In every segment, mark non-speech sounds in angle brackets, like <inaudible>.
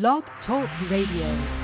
Blog Talk Radio.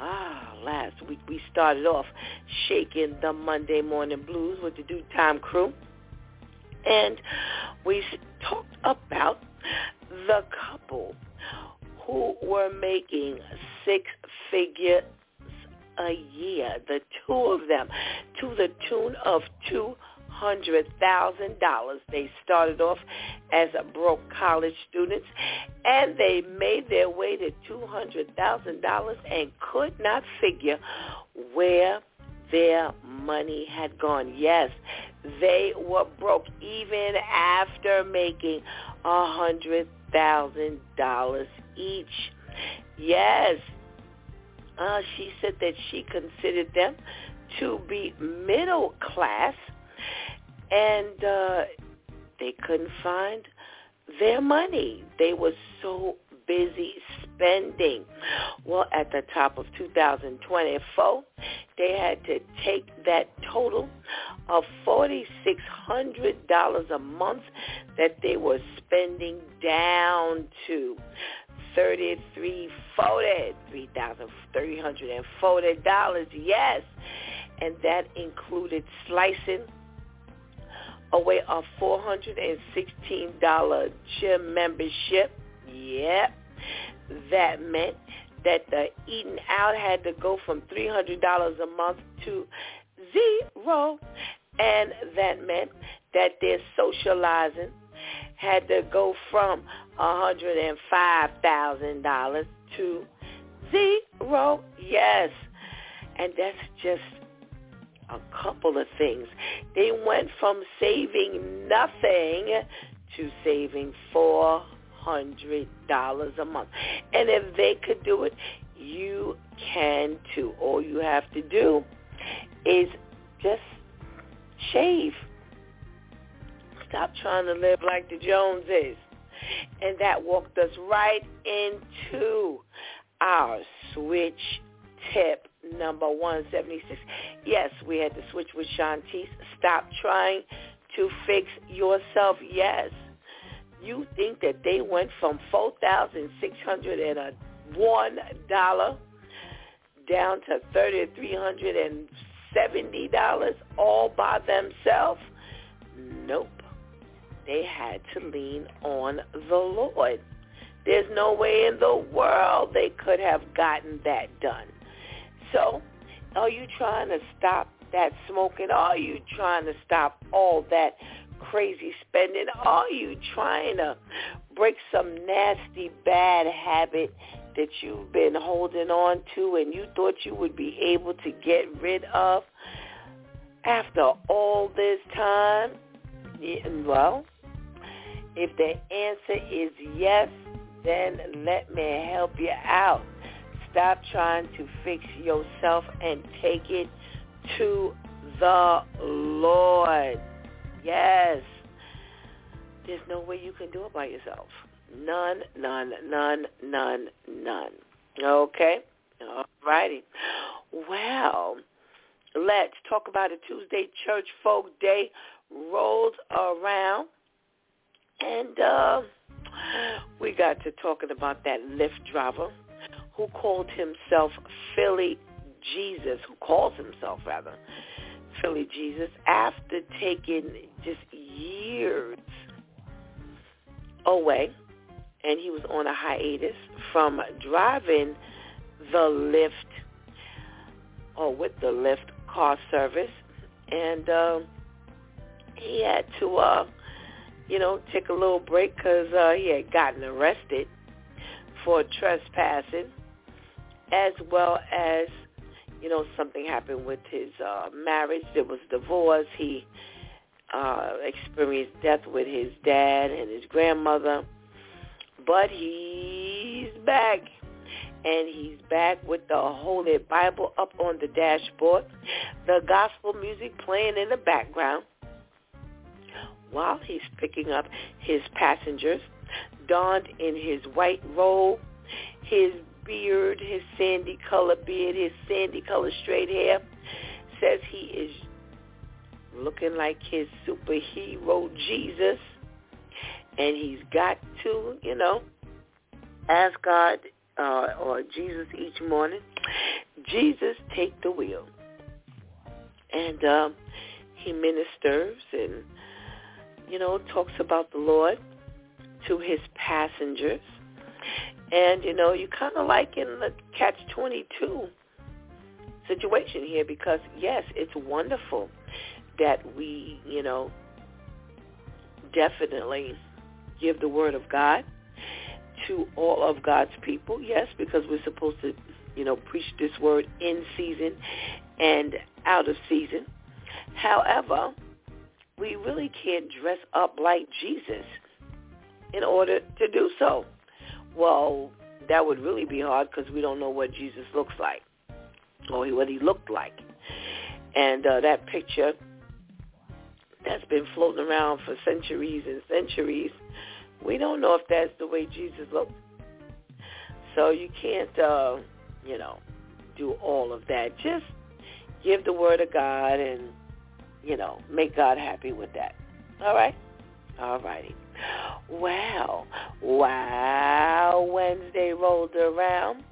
Ah, last week we started off shaking the Monday morning blues with the DEW Time crew. And we talked about the couple who were making six figures a year, the two of them, to the tune of two hundred thousand dollars. They started off as a broke college students and they made their way to two hundred thousand dollars and could not figure where their money had gone. Yes, they were broke even after making a hundred thousand dollars each. Yes. Uh, she said that she considered them to be middle class and uh, they couldn't find their money. They were so busy spending. Well, at the top of 2024, they had to take that total of $4,600 a month that they were spending down to thirty-three forty, three thousand three hundred and forty dollars. Yes, and that included slicing away a $416 gym membership. Yep. That meant that the eating out had to go from $300 a month to zero. And that meant that their socializing had to go from $105,000 to zero. Yes. And that's just a couple of things. They went from saving nothing to saving four hundred dollars a month. And if they could do it, you can too. All you have to do is just shave. Stop trying to live like the Joneses. And that walked us right into our switch tip number 176. Yes, we had to switch with Shantice. Stop trying to fix yourself. Yes. You think that they went from $4,601 down to $3,370 all by themselves? Nope. They had to lean on the Lord. There's no way in the world they could have gotten that done. So are you trying to stop that smoking? Are you trying to stop all that crazy spending? Are you trying to break some nasty bad habit that you've been holding on to and you thought you would be able to get rid of after all this time? Well, if the answer is yes, then let me help you out. Stop trying to fix yourself and take it to the Lord. Yes. There's no way you can do it by yourself. None, none, none, none, none. Okay? All righty. Well, let's talk about a Tuesday church folk day rolled around. And uh, we got to talking about that Lyft driver who called himself Philly Jesus, who calls himself rather Philly Jesus, after taking just years away, and he was on a hiatus from driving the Lyft or with the Lyft car service, and uh, he had to, uh, you know, take a little break because uh, he had gotten arrested for trespassing, as well as, you know, something happened with his uh, marriage. There was divorce. He uh, experienced death with his dad and his grandmother, but he's back. And he's back with the Holy Bible up on the dashboard, the gospel music playing in the background while he's picking up his passengers, donned in his white robe, his beard, his sandy color beard, his sandy color straight hair, says he is looking like his superhero Jesus, and he's got to, you know, ask God uh, or Jesus each morning, Jesus, take the wheel. And um, he ministers and, you know, talks about the Lord to his passengers. And, you know, you kind of like in the catch-22 situation here because, yes, it's wonderful that we, you know, definitely give the word of God to all of God's people. Yes, because we're supposed to, you know, preach this word in season and out of season. However, we really can't dress up like Jesus in order to do so. Well, that would really be hard because we don't know what Jesus looks like or what he looked like. And uh, that picture that's been floating around for centuries and centuries we don't know if that's the way Jesus looked. So you can't, uh, you know, do all of that. Just give the word of God and, you know, make God happy with that. All right? All righty. Wow. Wow. Wednesday rolled around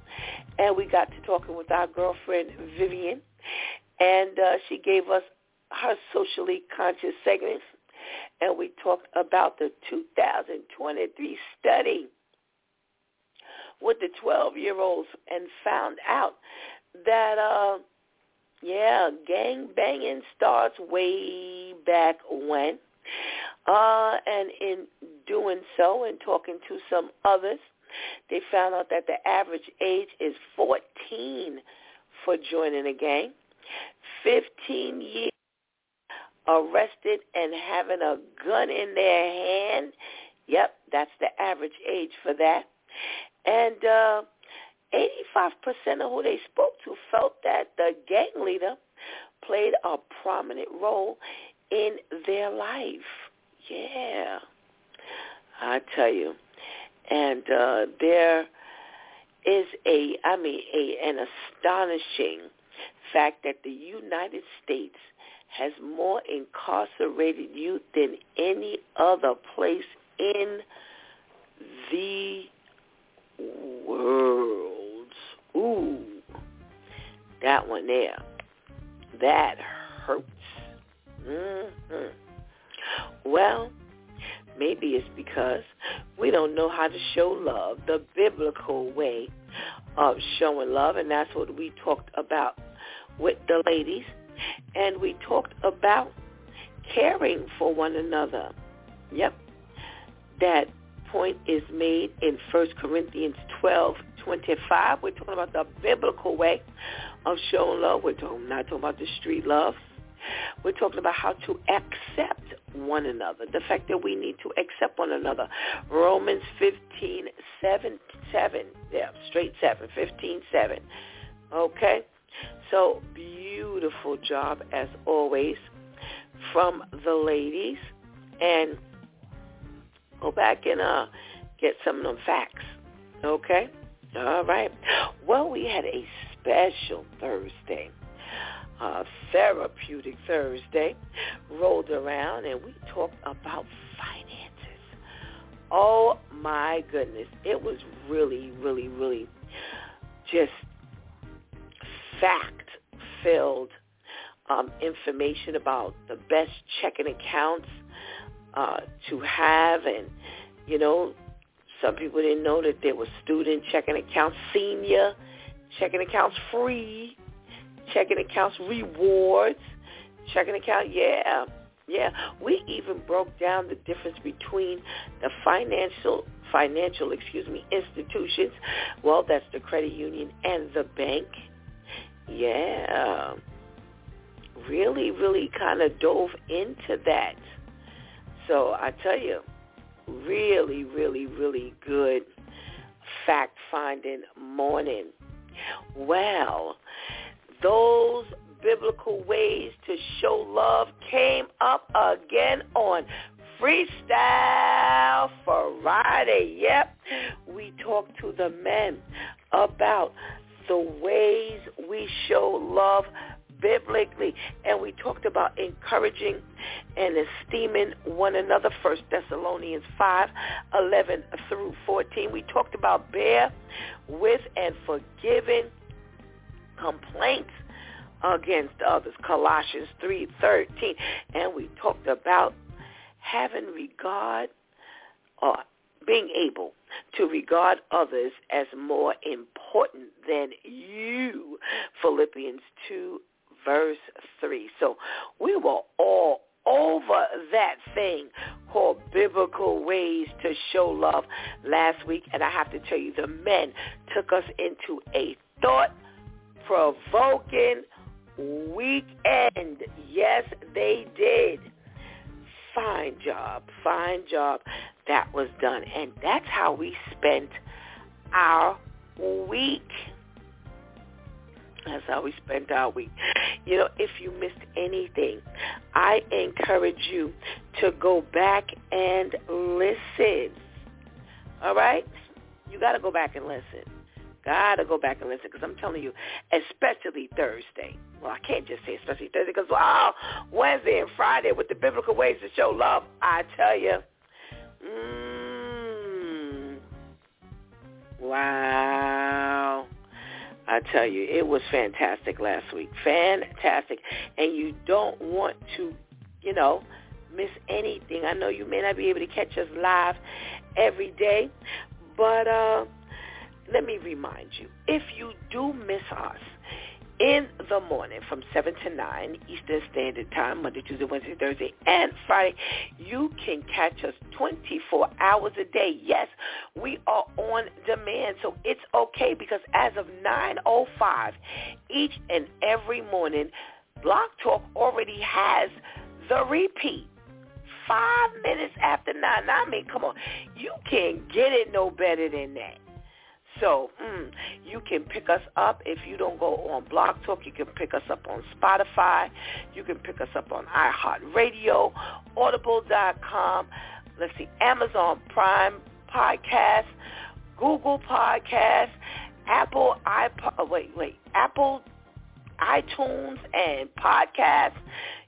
and we got to talking with our girlfriend Vivian and uh, she gave us her socially conscious segment and we talked about the 2023 study with the 12-year-olds and found out that, uh, yeah, gang banging starts way back when. Uh, and in doing so and talking to some others, they found out that the average age is 14 for joining a gang. 15 years arrested and having a gun in their hand. Yep, that's the average age for that. And uh, 85% of who they spoke to felt that the gang leader played a prominent role in their life. Yeah, I tell you. And uh, there is a, I mean, a, an astonishing fact that the United States has more incarcerated youth than any other place in the world. Ooh, that one there. That hurts. Mm-hmm. Well, maybe it's because we don't know how to show love, the biblical way of showing love, and that's what we talked about with the ladies and we talked about caring for one another. Yep. That point is made in 1 Corinthians 12, 25. We're talking about the biblical way of showing love. We're talking, not talking about the street love. We're talking about how to accept one another, the fact that we need to accept one another. Romans 15, seven seven. Yeah, straight seven, fifteen seven. Okay? So beautiful job as always from the ladies. And go back and uh get some of them facts. Okay? All right. Well, we had a special Thursday, uh, therapeutic Thursday, rolled around, and we talked about finances. Oh my goodness, it was really, really, really just fact-filled um, information about the best checking accounts uh, to have, and you know, some people didn't know that there were student checking accounts, senior checking accounts free, checking accounts rewards, checking account, yeah, yeah. We even broke down the difference between the financial financial, excuse me, institutions. Well, that's the credit union and the bank. Yeah. Really, really kind of dove into that. So I tell you, really, really, really good fact-finding morning. Well, those biblical ways to show love came up again on Freestyle Friday. Yep. We talked to the men about the ways we show love biblically. And we talked about encouraging and esteeming one another, First Thessalonians 5, 11 through 14. We talked about bear with and forgiving complaints against others, Colossians 3.13. And we talked about having regard or being able to regard others as more important than you, Philippians 2, verse 3. So we were all over that thing called biblical ways to show love last week. And I have to tell you, the men took us into a thought-provoking weekend. Yes, they did. Fine job, fine job that was done. And that's how we spent our week. That's how we spent our week. You know, if you missed anything, I encourage you to go back and listen. All right? You got to go back and listen. Got to go back and listen because I'm telling you, especially Thursday. Well, I can't just say especially Thursday because, wow, Wednesday and Friday with the biblical ways to show love, I tell you, mm, wow. I tell you, it was fantastic last week. Fantastic. And you don't want to, you know, miss anything. I know you may not be able to catch us live every day, but uh, let me remind you, if you do miss us, in the morning from 7 to 9 Eastern Standard Time, Monday, Tuesday, Wednesday, Thursday, and Friday. You can catch us 24 hours a day. Yes, we are on demand, so it's okay because as of 9.05 each and every morning, Blog Talk already has the repeat. Five minutes after 9. I mean, come on. You can't get it no better than that. So mm, you can pick us up if you don't go on Blog Talk. You can pick us up on Spotify. You can pick us up on iHeartRadio, Audible.com. Let's see, Amazon Prime Podcast, Google Podcast, Apple iPod. Oh, wait, wait, Apple iTunes and Podcast.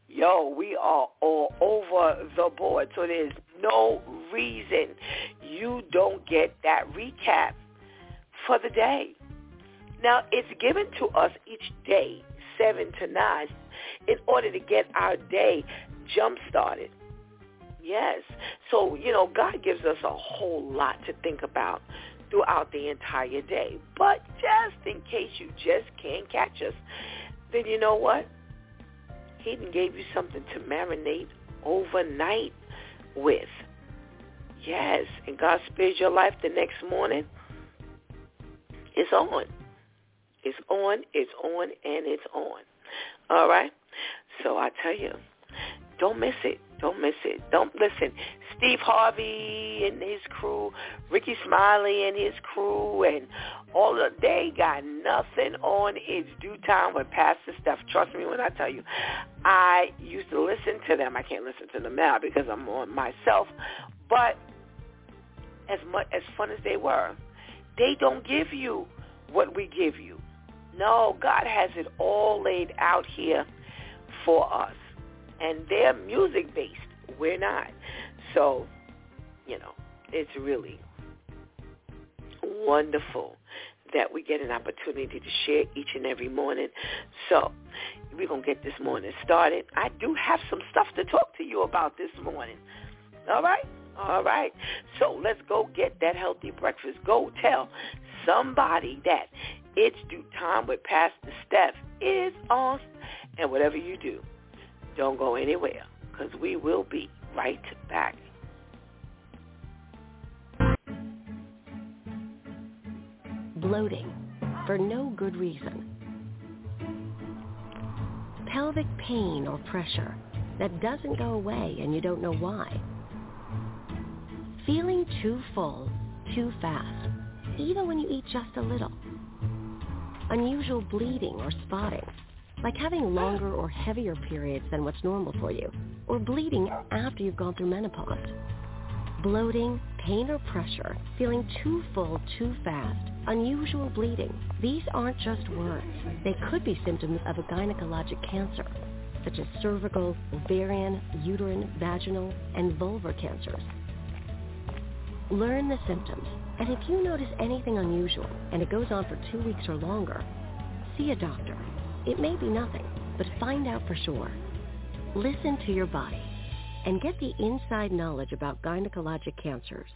Yo, we are all over the board. So there's no reason you don't get that recap for the day. Now, it's given to us each day, 7 to 9, in order to get our day jump-started. Yes. So, you know, God gives us a whole lot to think about throughout the entire day. But just in case you just can't catch us, then you know what? He even gave you something to marinate overnight with. Yes, and God spares your life the next morning. It's on. It's on, it's on, and it's on. All right? So I tell you, don't miss it. Don't miss it. Don't listen. Steve Harvey and his crew, Rickey Smiley and his crew, and all of they got nothing on its DEW time with Pastor Steph. Trust me when I tell you, I used to listen to them. I can't listen to them now because I'm on myself. But as much as fun as they were, they don't give you what we give you. No, God has it all laid out here for us. And they're music based. We're not. So, you know, it's really wonderful that we get an opportunity to share each and every morning. So we're going to get this morning started. I do have some stuff to talk to you about this morning. All right? All right. So let's go get that healthy breakfast. Go tell somebody that it's DEW time with Pastor Steph is on. And whatever you do, don't go anywhere because we will be right back. Bloating for no good reason. Pelvic pain or pressure that doesn't go away and you don't know why. Feeling too full, too fast, even when you eat just a little. Unusual bleeding or spotting, like having longer or heavier periods than what's normal for you, or bleeding after you've gone through menopause. Bloating, pain or pressure, feeling too full too fast, unusual bleeding. These aren't just words. They could be symptoms of a gynecologic cancer, such as cervical, ovarian, uterine, vaginal, and vulvar cancers. Learn the symptoms, and if you notice anything unusual and it goes on for two weeks or longer, see a doctor. It may be nothing, but find out for sure. Listen to your body and get the inside knowledge about gynecologic cancers.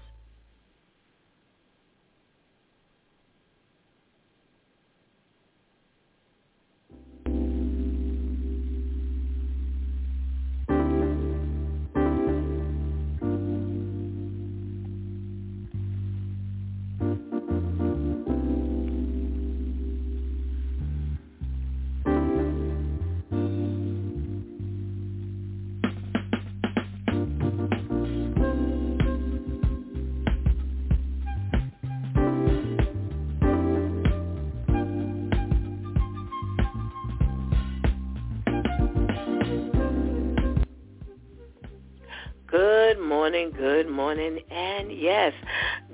Morning, good morning, and yes,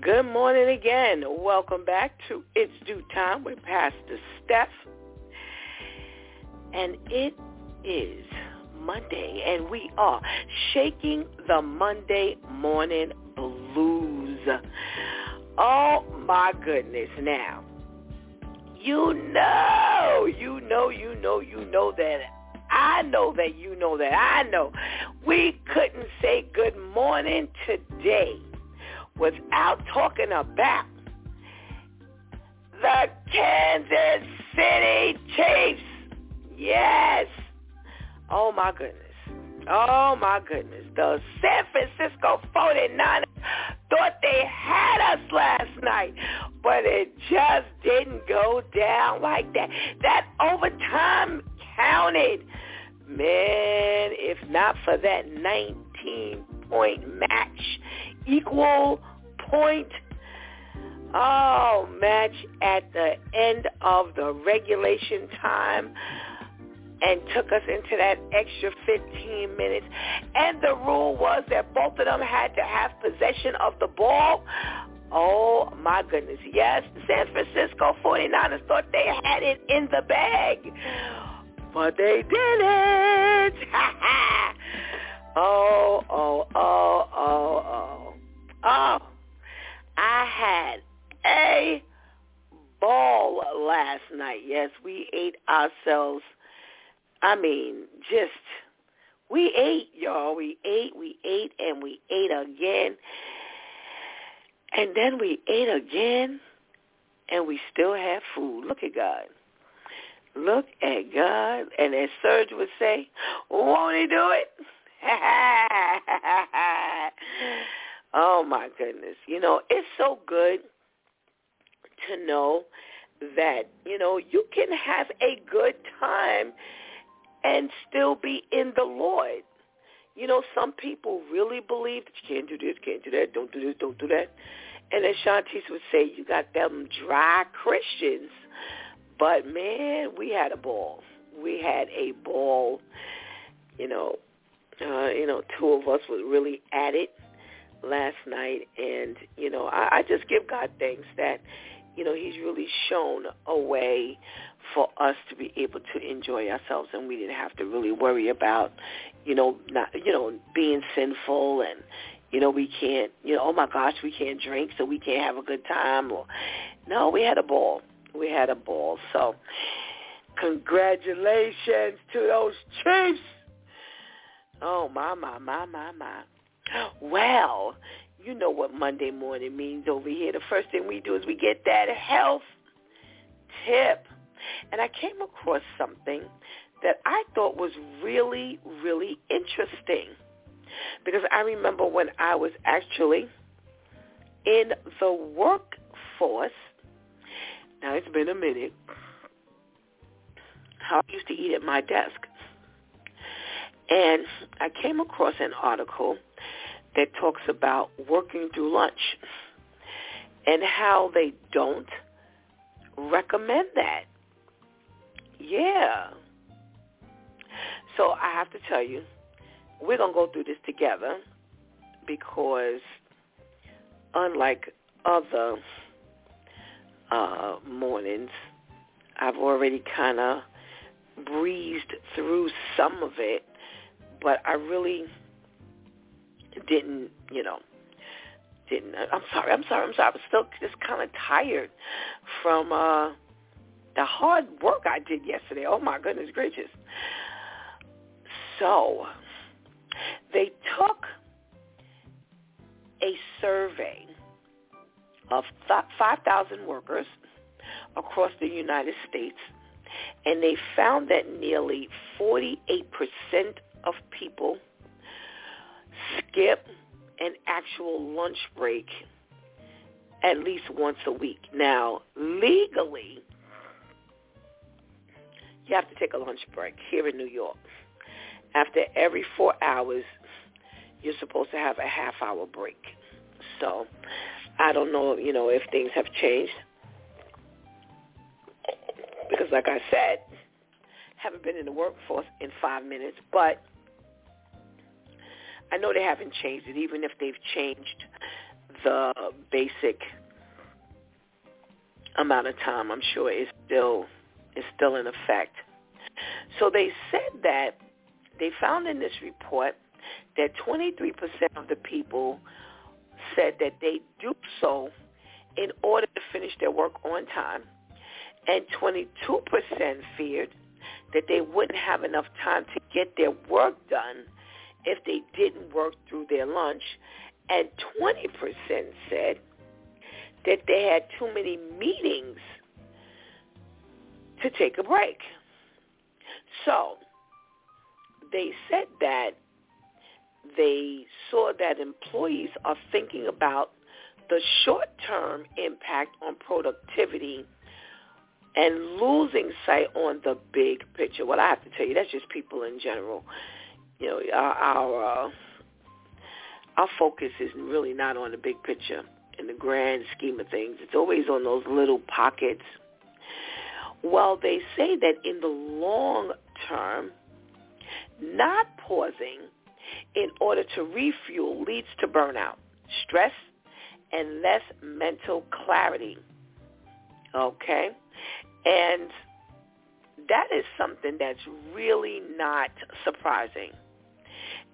good morning again. Welcome back to It's DEW Time with Pastor Steph. And it is Monday, and we are shaking the Monday morning blues. Oh my goodness. Now, you know, you know, you know, you know that I know that you know that I know. We couldn't say good morning today without talking about the Kansas City Chiefs. Yes. Oh my goodness. Oh my goodness. The San Francisco 49ers thought they had us last night, but it just didn't go down like that. That overtime counted. Man, if not for that 19-point match, equal point, oh, match at the end of the regulation time and took us into that extra 15 minutes. And the rule was that both of them had to have possession of the ball. Oh, my goodness. Yes, San Francisco 49ers thought they had it in the bag but they didn't. <laughs> oh, oh, oh, oh, oh. Oh, I had a ball last night. Yes, we ate ourselves. I mean, just, we ate, y'all. We ate, we ate, and we ate again. And then we ate again, and we still have food. Look at God. Look at God. And as Serge would say, won't he do it? <laughs> oh my goodness. You know, it's so good to know that, you know, you can have a good time and still be in the Lord. you know, some people really believe that you can't do this, can't do that, don't do this, don't do that. And as Shantice would say, you got them dry Christians. But man, we had a ball. We had a ball. You know, uh, you know, two of us were really at it last night, and you know, I, I just give God thanks that you know He's really shown a way for us to be able to enjoy ourselves, and we didn't have to really worry about, you know, not you know being sinful and you know we can't you know oh my gosh we can't drink so we can't have a good time or no we had a ball we had a ball. So congratulations to those Chiefs. Oh my my my my my. Well you know what Monday morning means over here. The first thing we do is we get that health tip. And I came across something that I thought was really, really interesting. Because I remember when I was actually in the workforce, now it's been a minute, how I used to eat at my desk. And I came across an article that talks about working through lunch and how they don't recommend that. Yeah. So I have to tell you, we're going to go through this together because unlike other uh, mornings, I've already kind of breezed through some of it, but I really didn't, you know, didn't. I'm sorry. I'm sorry. I'm sorry. I was still just kind of tired from uh the hard work I did yesterday. Oh my goodness gracious. So they took a survey of 5,000 workers across the United States, and they found that nearly 48% of people skip an actual lunch break at least once a week. Now, legally, you have to take a lunch break here in New York. After every four hours, you're supposed to have a half hour break. So I don't know, you know, if things have changed. Because like I said, haven't been in the workforce in five minutes, but I know they haven't changed it, even if they've changed the basic amount of time. I'm sure it's still is still in effect. So they said that they found in this report that 23% of the people said that they do so in order to finish their work on time, and 22% feared that they wouldn't have enough time to get their work done if they didn't work through their lunch, and 20% said that they had too many meetings to take a break. So they said that they saw that employees are thinking about the short-term impact on productivity and losing sight on the big picture. Well, I have to tell you, that's just people in general. You know, our our, uh, our focus is really not on the big picture in the grand scheme of things. It's always on those little pockets well, they say that in the long term, not pausing in order to refuel leads to burnout, stress, and less mental clarity. Okay? And that is something that's really not surprising.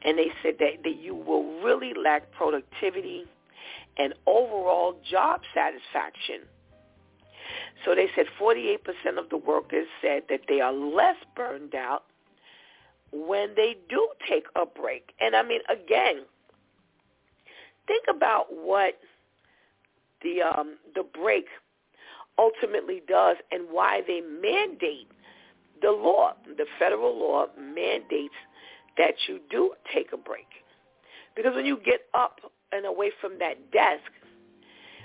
And they said that, that you will really lack productivity and overall job satisfaction so they said 48% of the workers said that they are less burned out when they do take a break. And I mean, again, think about what the um, the break ultimately does and why they mandate the law. The federal law mandates that you do take a break. Because when you get up and away from that desk,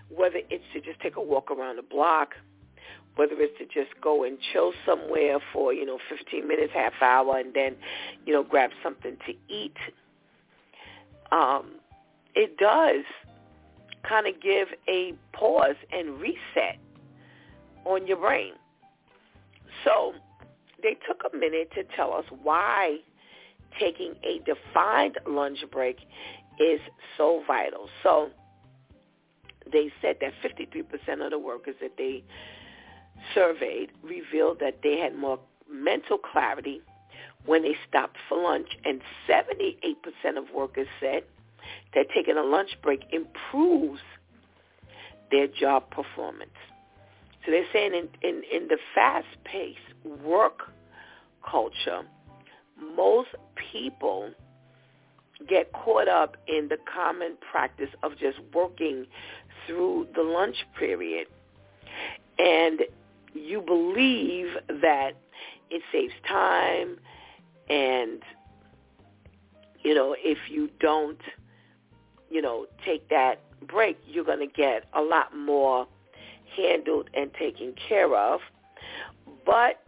whether it's to just take a walk around the block, whether it's to just go and chill somewhere for, you know, 15 minutes, half hour, and then, you know, grab something to eat, um, it does kind of give a pause and reset on your brain. So they took a minute to tell us why taking a defined lunch break is so vital. So they said that 53% of the workers that they surveyed revealed that they had more mental clarity when they stopped for lunch, and 78% of workers said that taking a lunch break improves their job performance. So they're saying in, in, in the fast-paced work culture, most people get caught up in the common practice of just working through the lunch period. And you believe that it saves time and, you know, if you don't, you know, take that break, you're going to get a lot more handled and taken care of. But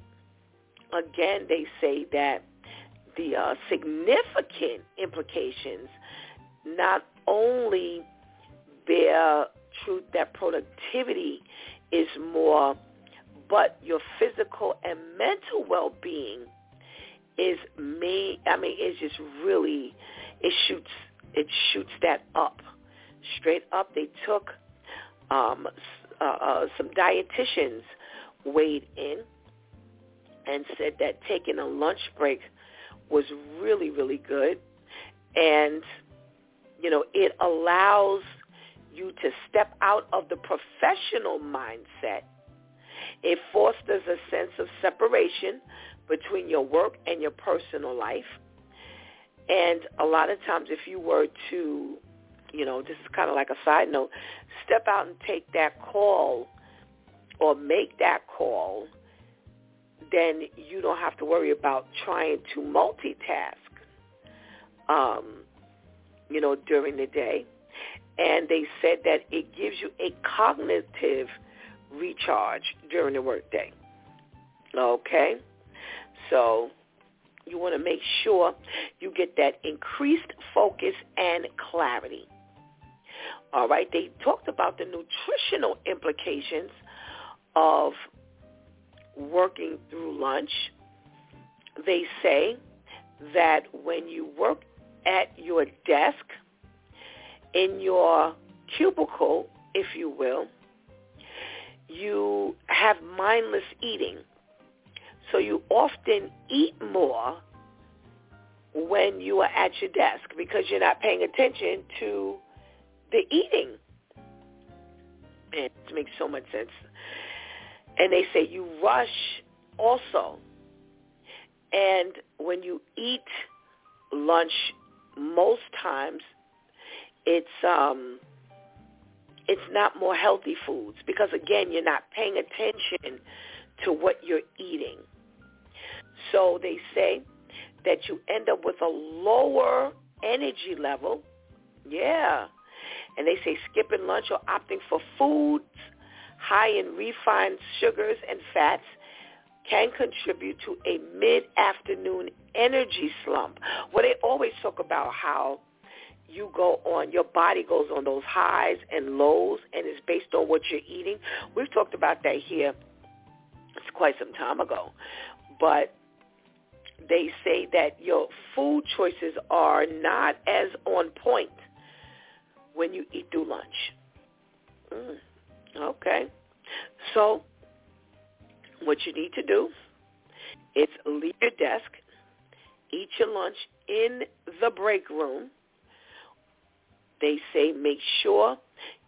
again, they say that the uh, significant implications not only bear truth that productivity is more, but your physical and mental well-being is me. I mean, it's just really it shoots it shoots that up straight up. They took um, uh, uh, some dietitians weighed in and said that taking a lunch break was really really good, and you know it allows you to step out of the professional mindset. It fosters a sense of separation between your work and your personal life. And a lot of times if you were to, you know, this is kind of like a side note, step out and take that call or make that call, then you don't have to worry about trying to multitask, um, you know, during the day. And they said that it gives you a cognitive recharge during the workday. Okay? So you want to make sure you get that increased focus and clarity. All right, they talked about the nutritional implications of working through lunch. They say that when you work at your desk, in your cubicle, if you will, you have mindless eating. So you often eat more when you are at your desk because you're not paying attention to the eating. It makes so much sense. And they say you rush also. And when you eat lunch, most times it's um it's not more healthy foods because again you're not paying attention to what you're eating. So they say that you end up with a lower energy level. Yeah. And they say skipping lunch or opting for foods high in refined sugars and fats can contribute to a mid-afternoon energy slump. Well, they always talk about how you go on, your body goes on those highs and lows, and it's based on what you're eating. We've talked about that here. It's quite some time ago, but they say that your food choices are not as on point when you eat through lunch. Mm, okay. So what you need to do is leave your desk, eat your lunch in the break room. They say make sure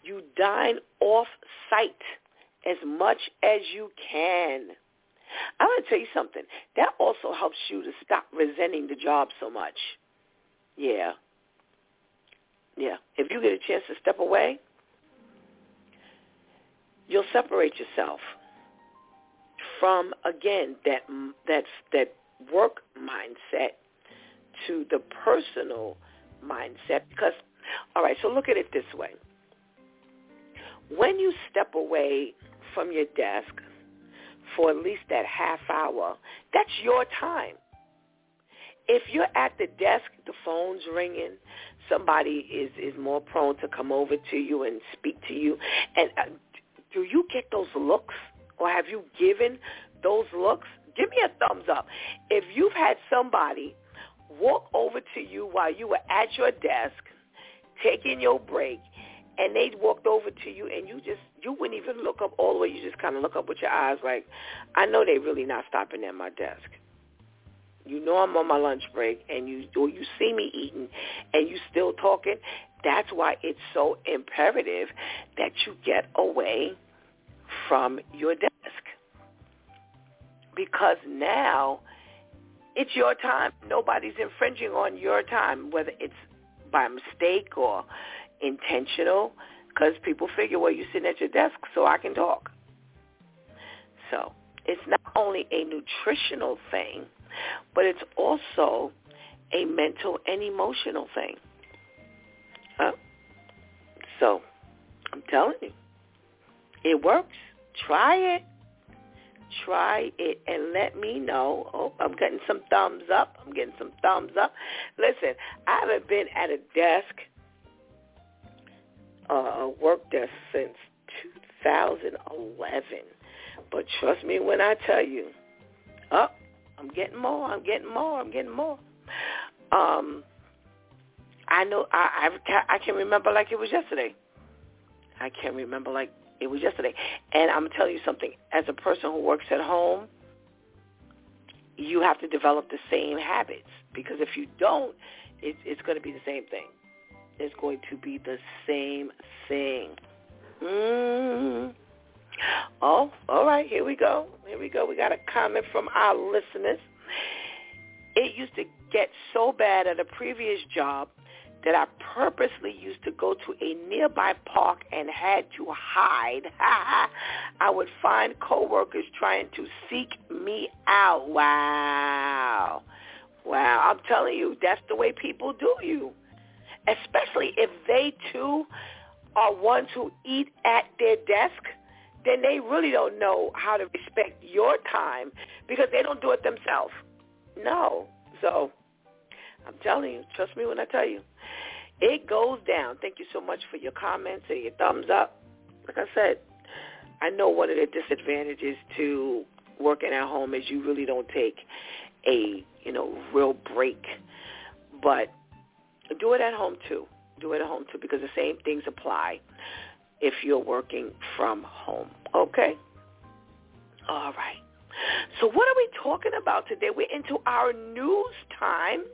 you dine off site as much as you can. I'm going to tell you something. That also helps you to stop resenting the job so much. Yeah. Yeah. If you get a chance to step away, you'll separate yourself from again that that that work mindset to the personal mindset because all right so look at it this way when you step away from your desk for at least that half hour. That's your time. If you're at the desk, the phone's ringing, somebody is is more prone to come over to you and speak to you. And uh, do you get those looks, or have you given those looks? Give me a thumbs up if you've had somebody walk over to you while you were at your desk taking your break and they walked over to you and you just you wouldn't even look up all the way. You just kind of look up with your eyes like i know they're really not stopping at my desk. You know i'm on my lunch break and you or you see me eating and you still talking. That's why it's so imperative that you get away from your desk. Because now it's your time. Nobody's infringing on your time whether it's by mistake or intentional because people figure, well, you're sitting at your desk so I can talk. So it's not only a nutritional thing, but it's also a mental and emotional thing. Huh? So I'm telling you, it works. Try it. Try it and let me know. Oh, I'm getting some thumbs up. I'm getting some thumbs up. Listen, I haven't been at a desk uh, worked there since 2011. But trust me when I tell you, oh, I'm getting more, I'm getting more, I'm getting more. Um, I know I, I I can remember like it was yesterday. I can't remember like it was yesterday. And I'm telling you something. As a person who works at home, you have to develop the same habits because if you don't, it's it's going to be the same thing It's going to be the same thing. Mm. Oh, all right. Here we go. Here we go. We got a comment from our listeners. It used to get so bad at a previous job that I purposely used to go to a nearby park and had to hide. <laughs> I would find coworkers trying to seek me out. Wow. Wow. I'm telling you, that's the way people do you especially if they too are ones who eat at their desk, then they really don't know how to respect your time because they don't do it themselves. No. So I'm telling you, trust me when I tell you. It goes down. Thank you so much for your comments and your thumbs up. Like I said, I know one of the disadvantages to working at home is you really don't take a, you know, real break. But do it at home too. Do it at home too because the same things apply if you're working from home. Okay? All right. So what are we talking about today? We're into our news time.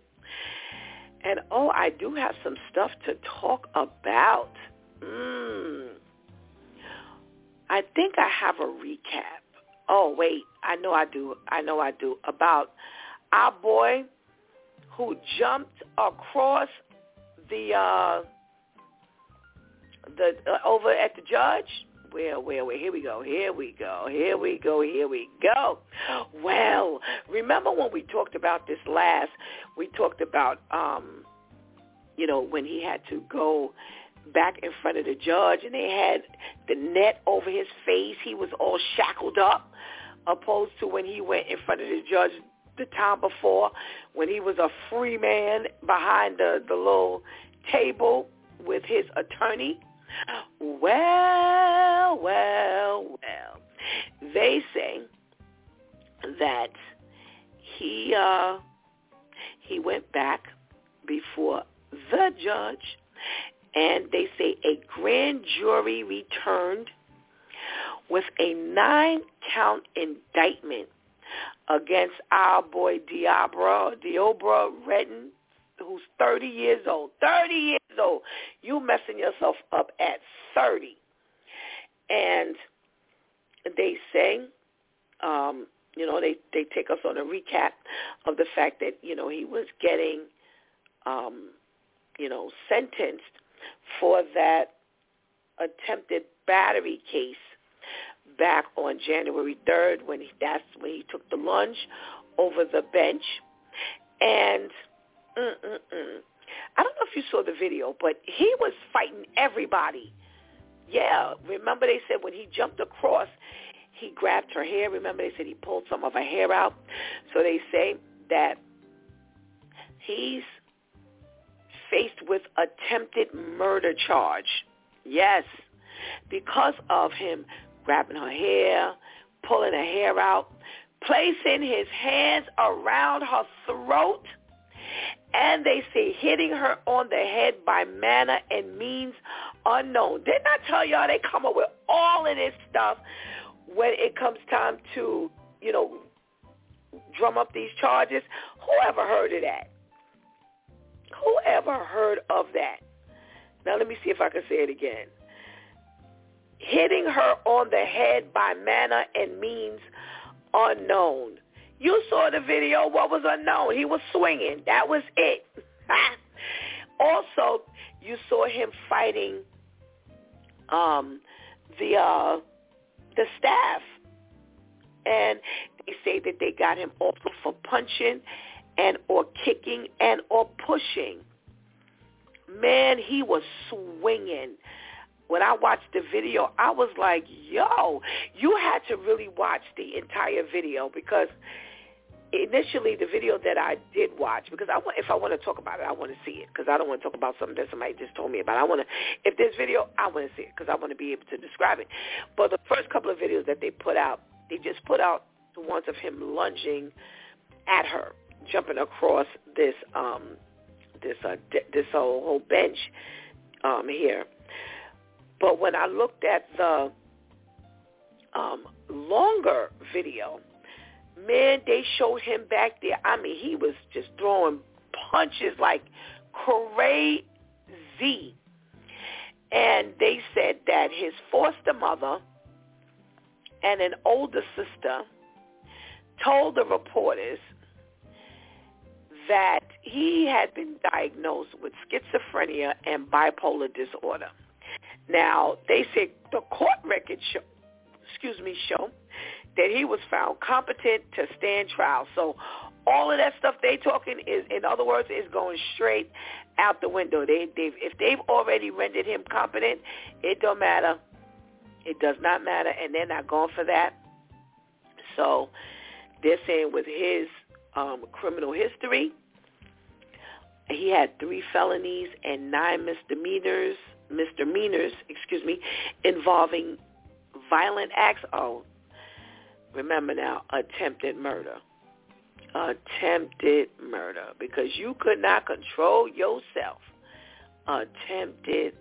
And oh, I do have some stuff to talk about. Mm. I think I have a recap. Oh, wait. I know I do. I know I do. About our boy who jumped across the uh, the uh, over at the judge. Well, well, well, here we go, here we go, here we go, here we go. Well, remember when we talked about this last, we talked about, um, you know, when he had to go back in front of the judge and they had the net over his face. He was all shackled up opposed to when he went in front of the judge the time before when he was a free man behind the, the little table with his attorney. Well, well, well. They say that he uh, he went back before the judge, and they say a grand jury returned with a nine-count indictment against our boy Diabra, Deobra Redden, who's 30 years old. 30 old. You messing yourself up at 30. And they say, um, you know, they, they take us on a recap of the fact that, you know, he was getting, um, you know, sentenced for that attempted battery case back on January 3rd when he, that's when he took the lunge over the bench. And mm-mm-mm. I don't know if you saw the video, but he was fighting everybody. Yeah, remember they said when he jumped across, he grabbed her hair. Remember they said he pulled some of her hair out. So they say that he's faced with attempted murder charge. Yes, because of him grabbing her hair, pulling her hair out, placing his hands around her throat, and they say hitting her on the head by manner and means unknown. Didn't I tell y'all they come up with all of this stuff when it comes time to, you know, drum up these charges? Who ever heard of that? Who ever heard of that? Now let me see if I can say it again. Hitting her on the head by manner and means unknown. You saw the video. What was unknown? He was swinging. That was it. <laughs> also, you saw him fighting um, the uh, the staff, and they say that they got him off for punching and or kicking and or pushing. Man, he was swinging. When I watched the video, I was like, yo, you had to really watch the entire video because initially the video that I did watch because I want if I want to talk about it I want to see it because I don't want to talk about something that somebody just told me about. I want to if this video I want to see it because I want to be able to describe it. But the first couple of videos that they put out they just put out the ones of him lunging at her jumping across this um this uh this whole, whole bench um here. But when I looked at the um longer video man, they showed him back there. I mean, he was just throwing punches like crazy. And they said that his foster mother and an older sister told the reporters that he had been diagnosed with schizophrenia and bipolar disorder. Now, they said the court records show, excuse me, show that he was found competent to stand trial. So all of that stuff they talking is, in other words, is going straight out the window. They, they've, if they've already rendered him competent, it don't matter. It does not matter, and they're not going for that. So they're saying with his um, criminal history, he had three felonies and nine misdemeanors, misdemeanors, excuse me, involving violent acts. Oh, remember now, attempted murder. Attempted murder because you could not control yourself. Attempted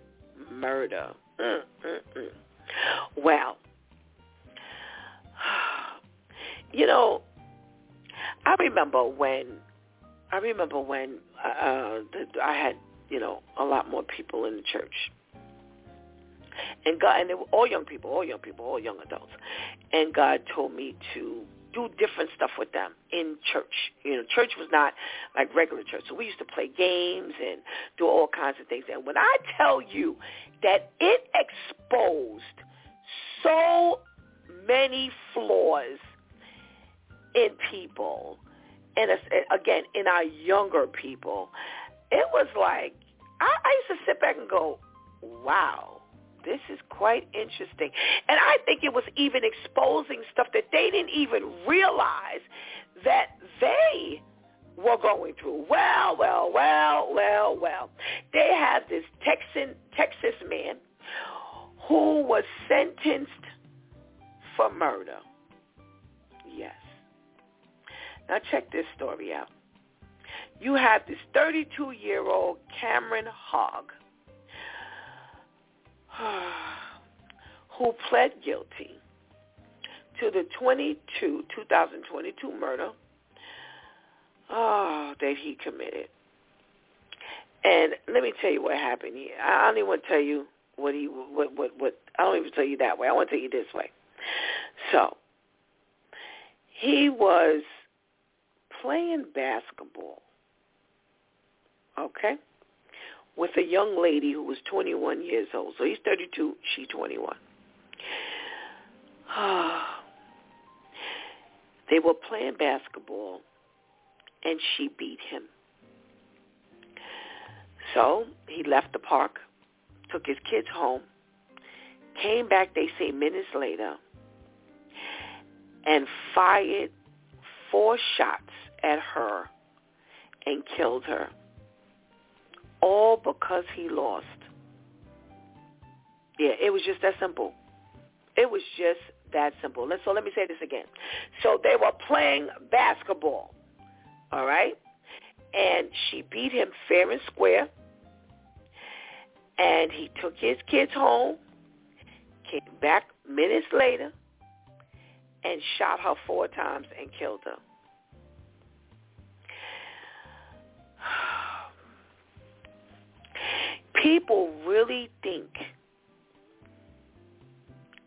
murder. Mm, mm, mm. Well, <sighs> you know, I remember when I remember when uh, I had you know a lot more people in the church, and God, and they were all young people, all young people, all young adults. And God told me to do different stuff with them in church. You know, church was not like regular church. So we used to play games and do all kinds of things. And when I tell you that it exposed so many flaws in people, and again, in our younger people, it was like, I, I used to sit back and go, wow, this is quite interesting. And I think it was even exposing stuff that they didn't even realize that they were going through. Well, well, well, well, well. They have this Texan Texas man who was sentenced for murder. Yes. Now check this story out. You have this 32-year-old Cameron Hogg <sighs> who pled guilty to the 22, 2022 murder oh, that he committed. And let me tell you what happened here. I don't even want to tell you what he what what what I don't even tell you that way. I want to tell you this way. So he was playing basketball. Okay? With a young lady who was 21 years old. So he's 32, she 21. <sighs> they were playing basketball, and she beat him. So he left the park, took his kids home, came back, they say, minutes later, and fired four shots at her and killed her all because he lost. Yeah, it was just that simple. It was just that simple. Let's, so let me say this again. So they were playing basketball, all right? And she beat him fair and square. And he took his kids home, came back minutes later, and shot her four times and killed her. People really think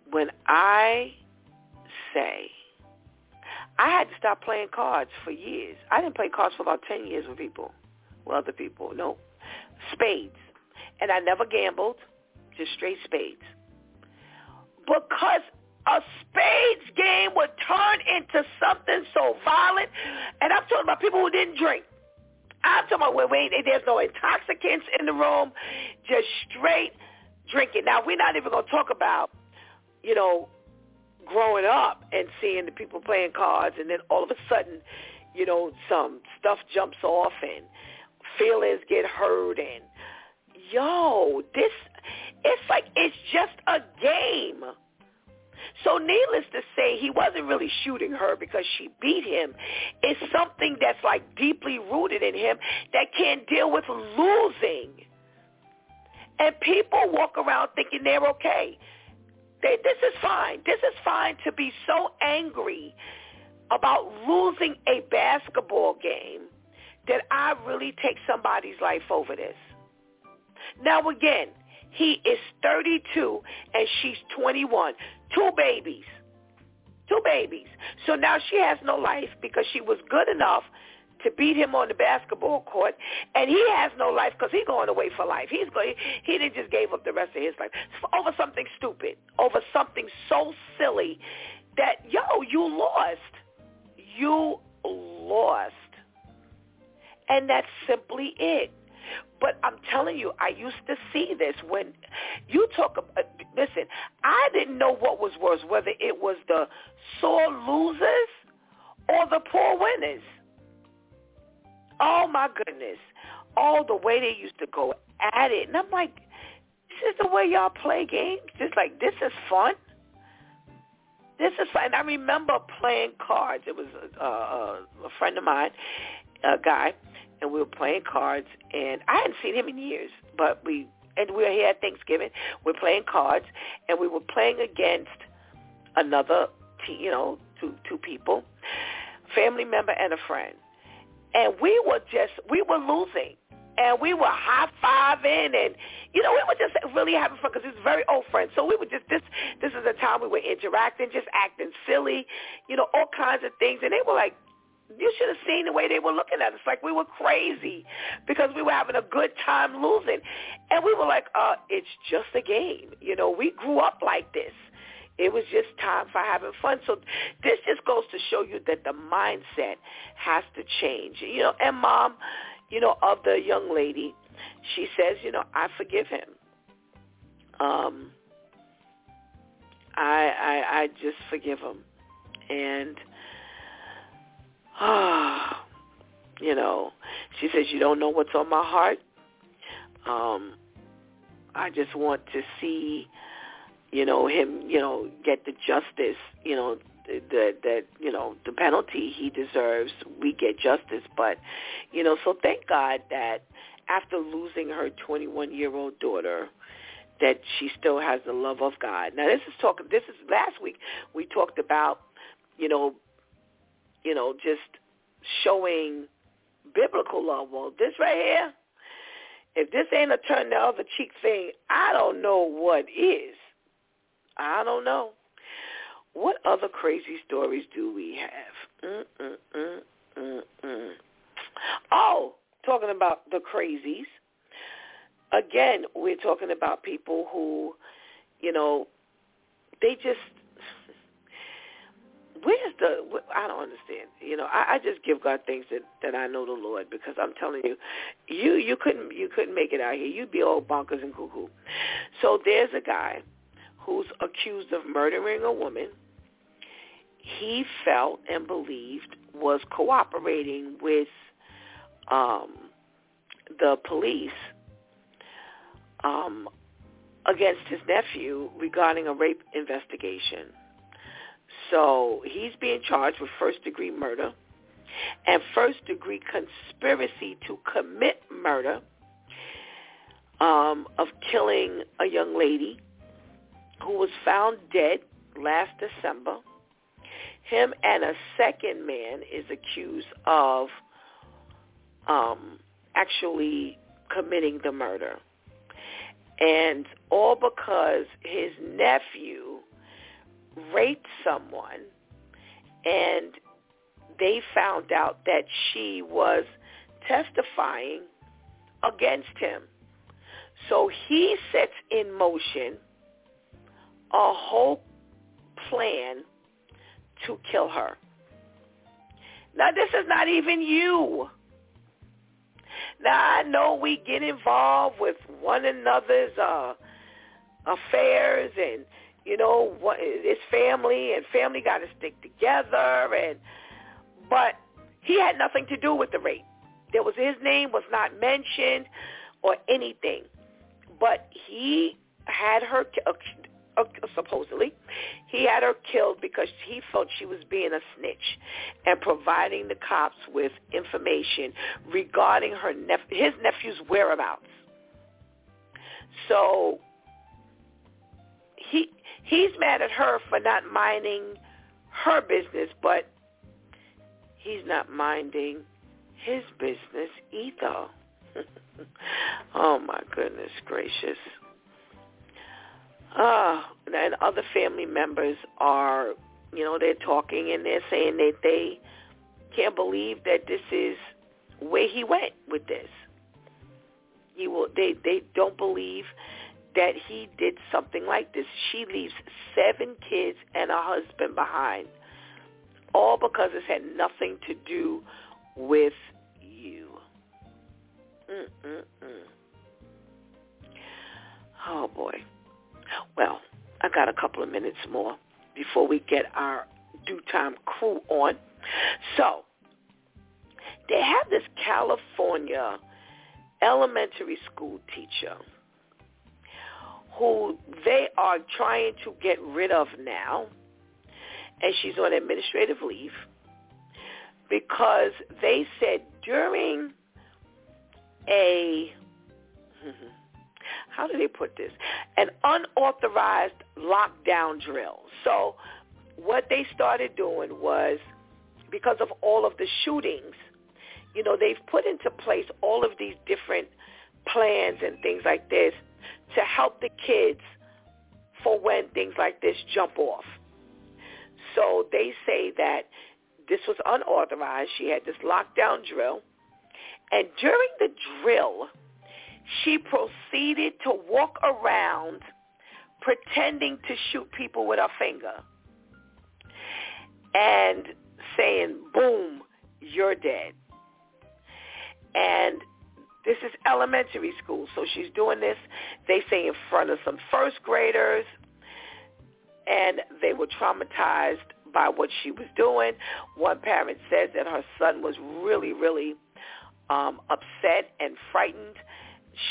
when I say I had to stop playing cards for years. I didn't play cards for about 10 years with people, with other people. No. Spades. And I never gambled, just straight spades. Because a spades game would turn into something so violent. And I'm talking about people who didn't drink. I'm talking about where wait, there's no intoxicants in the room, just straight drinking. Now, we're not even to talk about you know, growing up and seeing the people playing cards and then all of a sudden, you know, some stuff jumps off and feelings get hurt and yo, this it's like it's just a game. So needless to say, he wasn't really shooting her because she beat him. It's something that's like deeply rooted in him that can't deal with losing. And people walk around thinking they're okay. They, this is fine. This is fine to be so angry about losing a basketball game that I really take somebody's life over this. Now again, he is 32 and she's 21. Two babies. Two babies. So now she has no life because she was good enough to beat him on the basketball court, and he has no life because he's going away for life. He's going. He didn't just gave up the rest of his life over something stupid, over something so silly that yo, you lost. You lost, and that's simply it. But I'm telling you, I used to see this when you talk. Uh, listen, I didn't know what was worse, whether it was the sore losers or the poor winners. Oh my goodness. All the way they used to go at it. And I'm like, this is the way y'all play games? Just like, this is fun? This is fun. And I remember playing cards. It was a, a, a friend of mine, a guy, and we were playing cards. And I hadn't seen him in years, but we, and we were here at Thanksgiving. We're playing cards, and we were playing against another, you know, two two people, family member and a friend and we were just we were losing and we were high fiving and you know we were just really having fun because it's very old friends so we were just this this is the time we were interacting just acting silly you know all kinds of things and they were like you should have seen the way they were looking at us like we were crazy because we were having a good time losing and we were like uh it's just a game you know we grew up like this it was just time for having fun. So this just goes to show you that the mindset has to change. You know, and mom, you know, of the young lady, she says, you know, I forgive him. Um, I I I just forgive him, and ah, <sighs> you know, she says you don't know what's on my heart. Um, I just want to see you know, him, you know, get the justice, you know, that that you know the penalty he deserves. We get justice, but you know, so thank God that after losing her 21 year old daughter, that she still has the love of God. Now this is talking. This is last week we talked about, you know, you know, just showing biblical love. Well, this right here, if this ain't a turn the other cheek thing, I don't know what is. I don't know. What other crazy stories do we have? Mm-mm-mm-mm-mm. Oh, talking about the crazies. Again, we're talking about people who, you know, they just where's the I don't understand. You know, I, I just give God thanks that that I know the Lord because I'm telling you, you you couldn't you couldn't make it out here. You'd be all bonkers and cuckoo. So there's a guy who's accused of murdering a woman, he felt and believed was cooperating with um, the police um, against his nephew regarding a rape investigation. So he's being charged with first-degree murder and first-degree conspiracy to commit murder um, of killing a young lady who was found dead last December. Him and a second man is accused of um, actually committing the murder. And all because his nephew raped someone and they found out that she was testifying against him. So he sets in motion a whole plan to kill her. Now this is not even you. Now I know we get involved with one another's uh affairs and you know what it's family and family got to stick together and but he had nothing to do with the rape. There was his name was not mentioned or anything. But he had her uh, supposedly, he had her killed because he felt she was being a snitch and providing the cops with information regarding her nep- his nephew's whereabouts. So he's mad at her for not minding her business, but he's not minding his business either. <laughs> oh my goodness gracious. Uh, and other family members are, you know, they're talking and they're saying that they can't believe that this is where he went with this. He will. They they don't believe that he did something like this. She leaves seven kids and a husband behind, all because it's had nothing to do with you. Mm-mm-mm. Oh boy. Well, I got a couple of minutes more before we get our DEW time crew on. So, they have this California elementary school teacher who they are trying to get rid of now, and she's on administrative leave because they said during a <laughs> how do they put this? An unauthorized lockdown drill. So what they started doing was because of all of the shootings, you know, they've put into place all of these different plans and things like this to help the kids for when things like this jump off. So they say that this was unauthorized. She had this lockdown drill. And during the drill, she proceeded to walk around pretending to shoot people with her finger and saying, boom, you're dead. And this is elementary school, so she's doing this, they say, in front of some first graders, and they were traumatized by what she was doing. One parent says that her son was really, really um, upset and frightened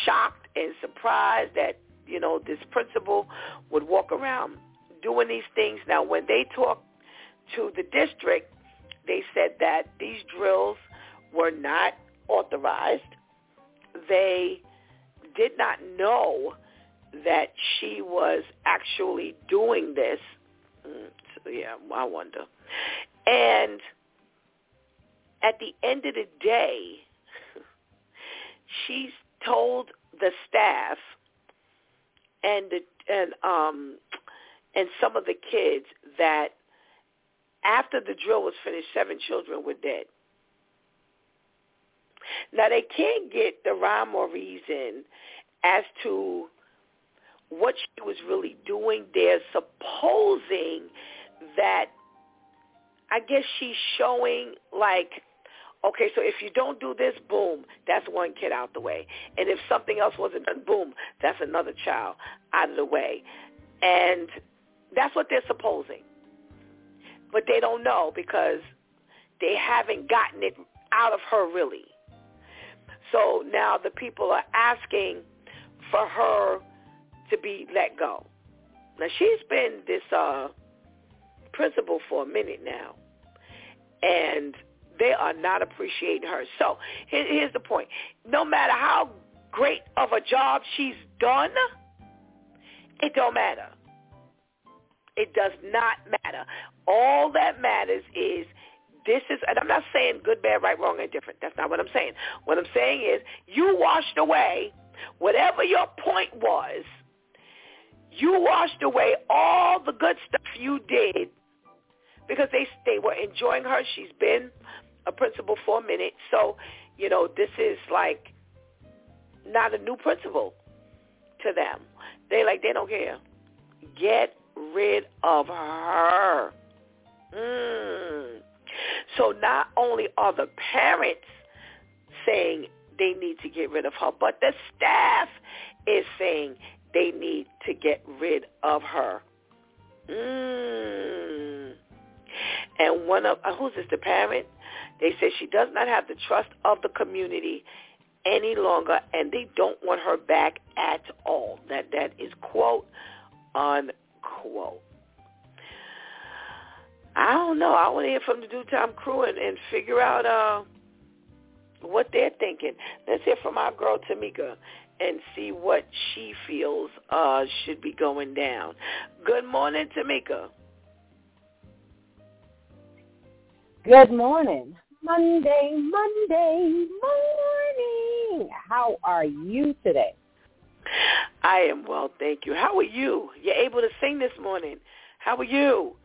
shocked and surprised that, you know, this principal would walk around doing these things. Now, when they talked to the district, they said that these drills were not authorized. They did not know that she was actually doing this. Mm, so, yeah, I wonder. And at the end of the day, she's told the staff and the and um and some of the kids that after the drill was finished, seven children were dead. Now they can't get the rhyme or reason as to what she was really doing. They're supposing that I guess she's showing like Okay, so if you don't do this, boom, that's one kid out the way. And if something else wasn't done, boom, that's another child out of the way. And that's what they're supposing. But they don't know because they haven't gotten it out of her really. So now the people are asking for her to be let go. Now she's been this uh, principal for a minute now, and they are not appreciating her. So here's the point: no matter how great of a job she's done, it don't matter. It does not matter. All that matters is this is, and I'm not saying good, bad, right, wrong, and different. That's not what I'm saying. What I'm saying is you washed away whatever your point was. You washed away all the good stuff you did because they they were enjoying her. She's been a principal for a minute, so you know this is like not a new principal to them. They like they don't care. Get rid of her. Mm. So not only are the parents saying they need to get rid of her, but the staff is saying they need to get rid of her. Mm. And one of uh, who's this? The parent. They say she does not have the trust of the community any longer, and they don't want her back at all. That that is quote unquote. I don't know. I want to hear from the DEW Time crew and, and figure out uh, what they're thinking. Let's hear from our girl Tamika and see what she feels uh, should be going down. Good morning, Tamika. Good morning. Monday, Monday, morning. How are you today? I am well, thank you. How are you? You're able to sing this morning. How are you?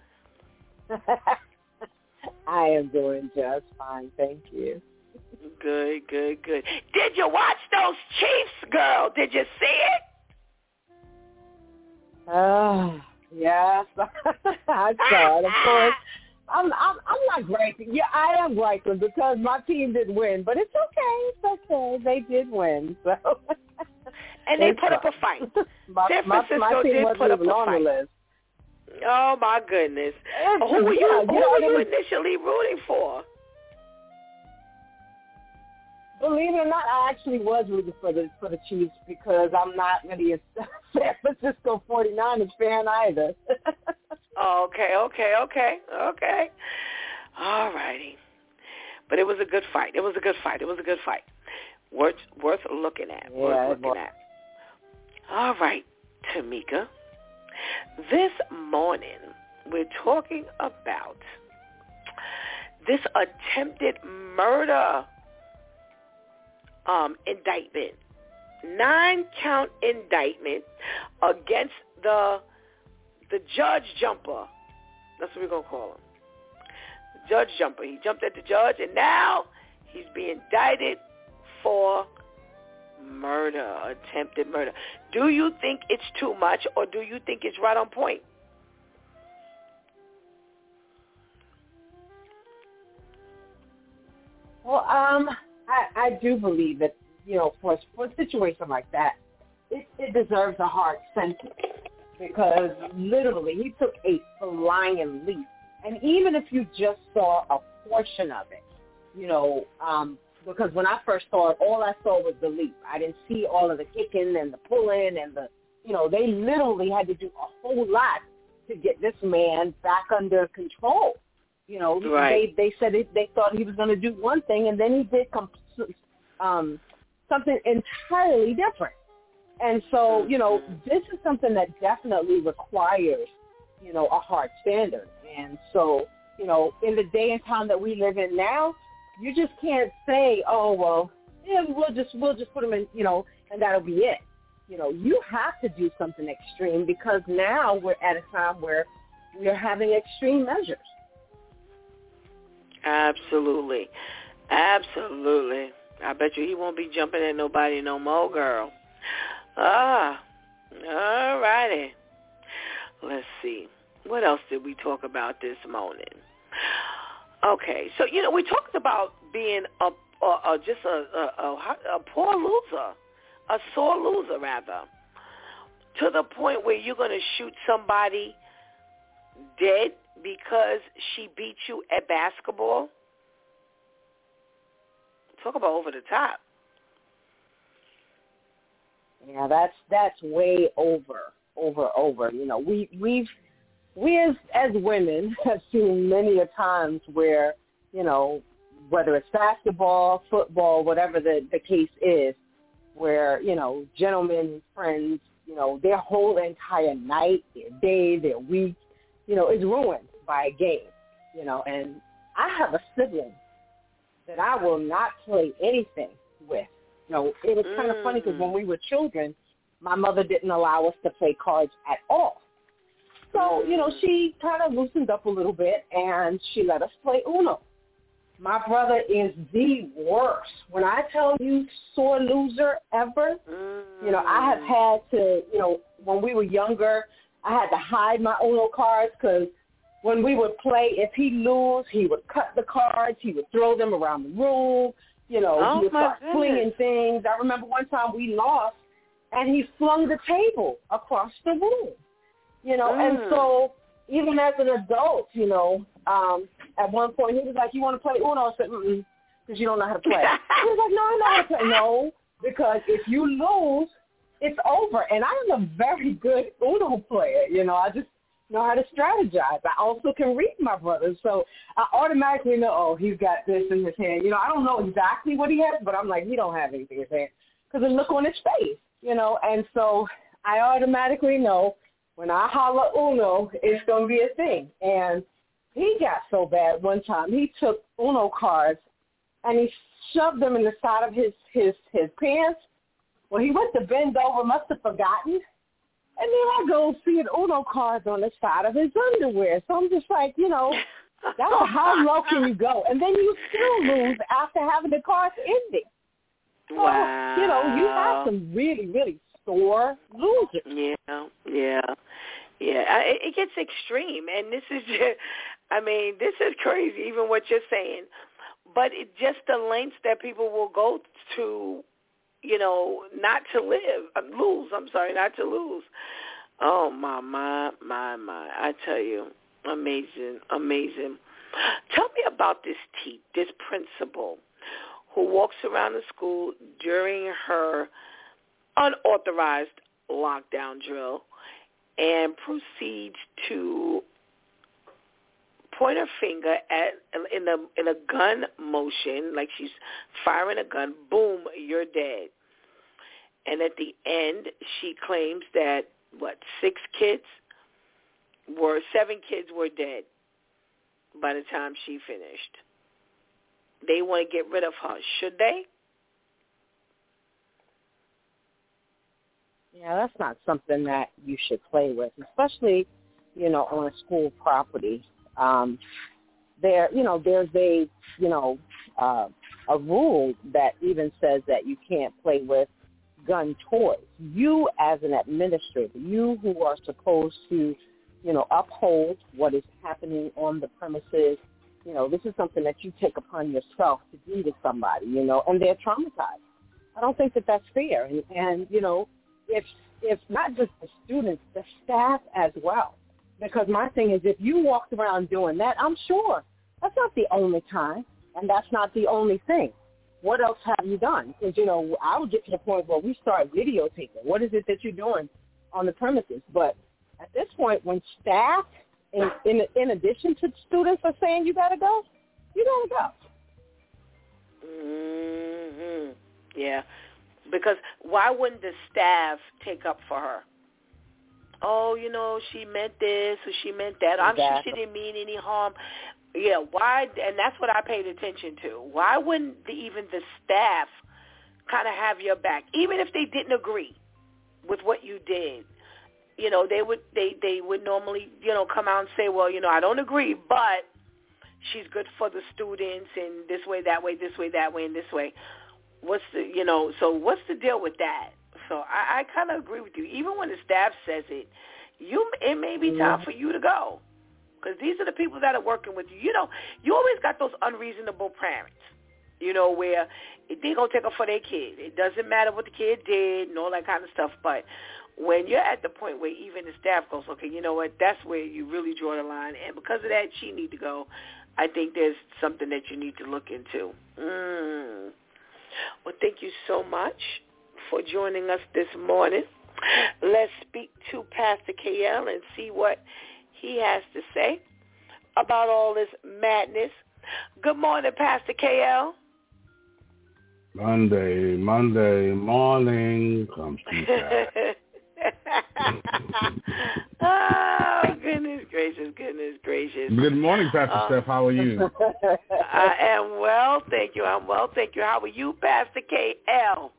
<laughs> I am doing just fine, thank you. Good, good, good. Did you watch those Chiefs, girl? Did you see it? Oh, yes. <laughs> I saw it, of course. <laughs> I'm I'm I'm not grateful. Yeah, I am grateful because my team did win, but it's okay. It's okay. They did win, so. and they put up a fight. my, San Francisco my, my team did put up a fight. Oh my goodness! It's, who were you? Who were you initially rooting for? Believe it or not, I actually was rooting for the for the Chiefs because I'm not really a <laughs> San Francisco 49ers fan either. <laughs> Oh, okay, okay, okay, okay. All righty. But it was a good fight. It was a good fight. It was a good fight. Worth worth looking at. Yeah, worth looking at. All right, Tamika. This morning we're talking about this attempted murder um, indictment, nine count indictment against the the judge jumper. That's what we're gonna call him. Judge jumper. He jumped at the judge, and now he's being indicted for murder, attempted murder. Do you think it's too much, or do you think it's right on point? Well, um, I, I do believe that, you know, for, for a situation like that, it, it deserves a hard sentence because literally he took a flying leap. And even if you just saw a portion of it, you know, um, because when I first saw it, all I saw was the leap. I didn't see all of the kicking and the pulling and the, you know, they literally had to do a whole lot to get this man back under control. You know, right. they they said it, they thought he was going to do one thing, and then he did com- um, something entirely different. And so, you know, this is something that definitely requires, you know, a hard standard. And so, you know, in the day and time that we live in now, you just can't say, oh well, yeah, we'll just we'll just put them in, you know, and that'll be it. You know, you have to do something extreme because now we're at a time where we're having extreme measures. Absolutely. Absolutely. I bet you he won't be jumping at nobody no more, girl. Ah, all righty. Let's see. What else did we talk about this morning? Okay, so you know we talked about being a, a, a just a, a, a poor loser, a sore loser rather, to the point where you're going to shoot somebody dead because she beat you at basketball. Talk about over the top. Yeah, that's that's way over, over, over. You know, we we've we as as women <laughs> have seen many a times where you know whether it's basketball, football, whatever the the case is, where you know gentlemen friends, you know their whole entire night, their day, their week, you know, is ruined by a game. You know, and I have a sibling that I will not play anything with. You know, it was kind of funny because when mm. we were children, my mother didn't allow us to play cards at all. So, you know, she kind of loosened up a little bit and she let us play Uno. My brother is the worst. When I tell you sore loser ever, you know, I have had to, you know, when we were younger, I had to hide my Uno cards because when we would play, if he lose, he would cut the cards, he would throw them around the room, you know, Oh, he would start goodness. flinging things. I remember one time we lost and he flung the table across the room. You know, and Mm. so even as an adult, you know, um, at one point he was like, "You want to play Uno?" I said, "Mm, because you don't know how to play." <laughs> he was like, "No, I know how to play." No, because if you lose, it's over. And I'm a very good Uno player. You know, I just know how to strategize. I also can read my brother, so I automatically know, oh, he's got this in his hand. You know, I don't know exactly what he has, but I'm like, he don't have anything in his hand because the look on his face. You know, and so I automatically know when I holler Uno, it's going to be a thing. And he got so bad one time. He took Uno cards and he shoved them in the side of his his his pants. Well, he went to bend over, must have forgotten. And then I go see an Uno cards on the side of his underwear. So I'm just like, you know, <laughs> that's how low can you go? And then you still lose after having the cards ending. So, Wow. you know, you have some really, really sore losers. Yeah, yeah, yeah. I, it gets extreme, and this is just, <laughs> I mean, this is crazy. Even what you're saying, but it just the lengths that people will go to, you know, not to live, uh, lose. I'm sorry, not to lose. Oh my, my, my, my! I tell you, amazing, amazing. Tell me about this T, this principal who walks around the school during her unauthorized lockdown drill and proceeds to point her finger at in a in a gun motion like she's firing a gun boom you're dead. And at the end she claims that what six kids were seven kids were dead by the time she finished. They want to get rid of her. Should they Yeah, that's not something that you should play with, especially, you know, on a school property. Um, there, you know, there's a, you know, uh, a rule that even says that you can't play with gun toys. You as an administrator, you who are supposed to, you know, uphold what is happening on the premises, you know, this is something that you take upon yourself to do to somebody, you know, and they're traumatized. I don't think that that's fair. And, and you know, if if not just the students, the staff as well. Because my thing is, if you walked around doing that, I'm sure that's not the only time, and that's not the only thing. What else have you done? Because you know, I would get to the point where we start videotaping. What is it that you're doing on the premises? But at this point, when staff, in in, in addition to students, are saying you got to go, you got to go. Mhm. Yeah. Because why wouldn't the staff take up for her? Oh, you know, she meant this or she meant that. I'm sure she didn't mean any harm. Yeah, why? And that's what I paid attention to. Why wouldn't the, even the staff kind of have your back, even if they didn't agree with what you did? You know, they would they they would normally you know come out and say, well, you know, I don't agree, but she's good for the students and this way, that way, this way, that way, and this way. What's the you know? So what's the deal with that? So I, I kind of agree with you. Even when the staff says it, you it may be time for you to go because these are the people that are working with you. You know, you always got those unreasonable parents. You know where they gonna take up for their kid. It doesn't matter what the kid did and all that kind of stuff. But when you're at the point where even the staff goes, okay, you know what? That's where you really draw the line. And because of that, she need to go. I think there's something that you need to look into. Mm. Well, thank you so much for joining us this morning. Let's speak to Pastor KL and see what he has to say about all this madness. Good morning, Pastor KL. Monday, Monday morning comes <laughs> oh, <laughs> <laughs> goodness gracious, goodness gracious. Good morning, Pastor uh, Steph. How are you? <laughs> I am well, thank you. I'm well, thank you. How are you, Pastor KL?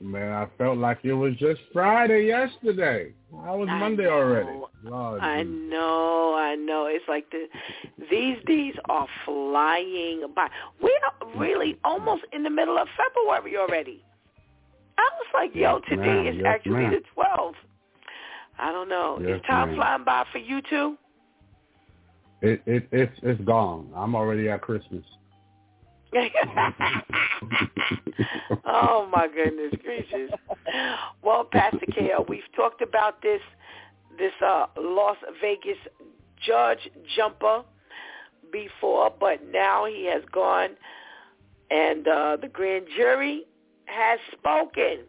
Man, I felt like it was just Friday yesterday. How was I Monday know. already? Lord, I know, I know. It's like the these days are flying by. We are really almost in the middle of February already. I was like, yo, today ma'am. is yes, actually ma'am. the 12th. I don't know. Yes, is time ma'am. flying by for you too? It it it's it's gone. I'm already at Christmas. <laughs> oh my goodness gracious! Well, Pastor KL, we've talked about this this uh, Las Vegas judge jumper before, but now he has gone, and uh, the grand jury has spoken.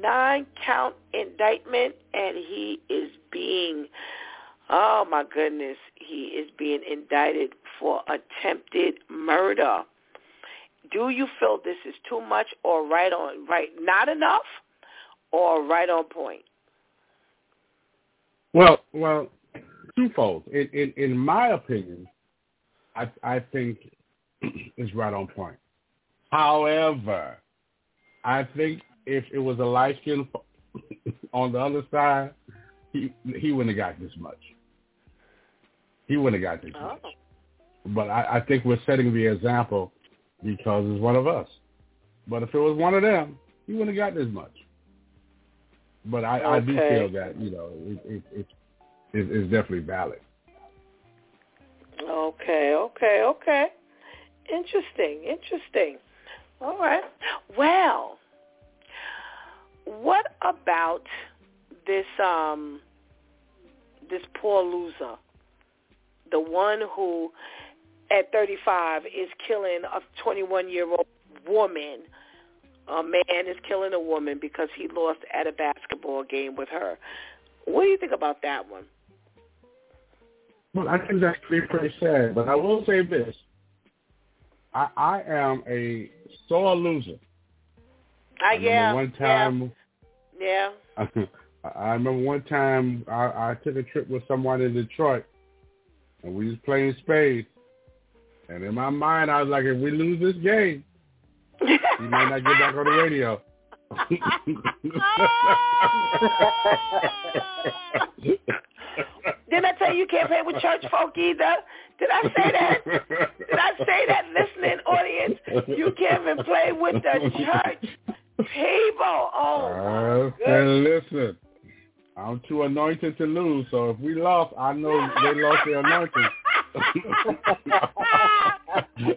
Nine count indictment, and he is being, oh my goodness, he is being indicted for attempted murder. Do you feel this is too much or right on, right, not enough or right on point? Well, well, twofold. In in, in my opinion, I I think <clears throat> it's right on point. However, I think if it was a light skin <laughs> on the other side, he he wouldn't have got this much. He wouldn't have got this Oh. much. But I, I think we're setting the example because it's one of us. But if it was one of them, he wouldn't have got this much. But I, I do feel that you know it, it, it, it, it's definitely valid. Okay, okay, okay. Interesting, interesting. All right. Well, what about this um this poor loser? The one who at 35 is killing a 21-year-old woman. A man is killing a woman because he lost at a basketball game with her. What do you think about that one? Well, I think that's pretty, pretty sad. But I will say this: I, I am a sore loser. I I remember yeah, one time. yeah, <laughs> I remember one time I, I took a trip with someone in Detroit, and we was playing spades. And in my mind, I was like, if we lose this game, yeah. we might not get back on the radio. <laughs> Didn't I tell you you can't play with church folk either? Did I say that? Did I say that, listening audience? You can't even play with the church people. Oh, Uh, and listen, I'm too anointed to lose. So if we lost, I know they lost their anointing. <laughs> he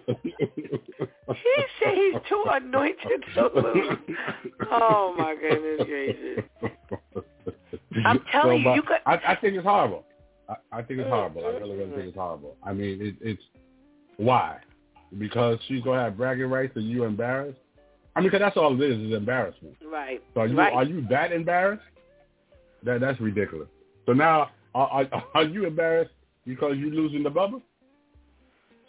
said he's too anointed to lose. Oh my goodness gracious! I'm telling you, you could- I, I think it's horrible. I, I think it's horrible. I really, really think it's horrible. I mean, it, it's why? Because she's gonna have bragging rights and you embarrassed. I mean, 'cause that's all it is is embarrassment. Right. So are you right. are you that embarrassed? That that's ridiculous. So now are are, <laughs> are you embarrassed because you're losing the Bubba?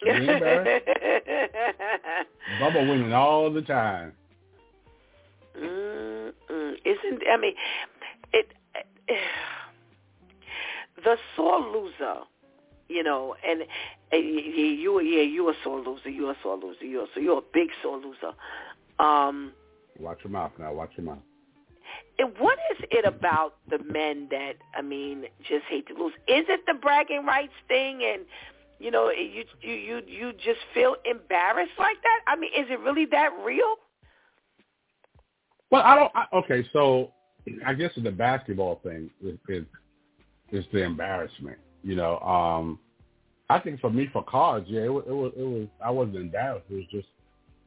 You ain't embarrassed. <laughs> Bubba winning all the time. Mm-mm. Isn't I mean, it, it <sighs> the sore loser, you know, and, you, you yeah you a sore loser, you a sore loser, you a so you're a big sore loser. Um, Watch your mouth now. Watch your mouth. and what is it about the men that I mean just hate to lose? Is it the bragging rights thing and you know you you you you just feel embarrassed like that? I mean, is it really that real? Well, I don't. I, okay, so I guess the basketball thing is, is is the embarrassment. You know, um, I think for me for cards, yeah, it was, it was it was I wasn't embarrassed. It was just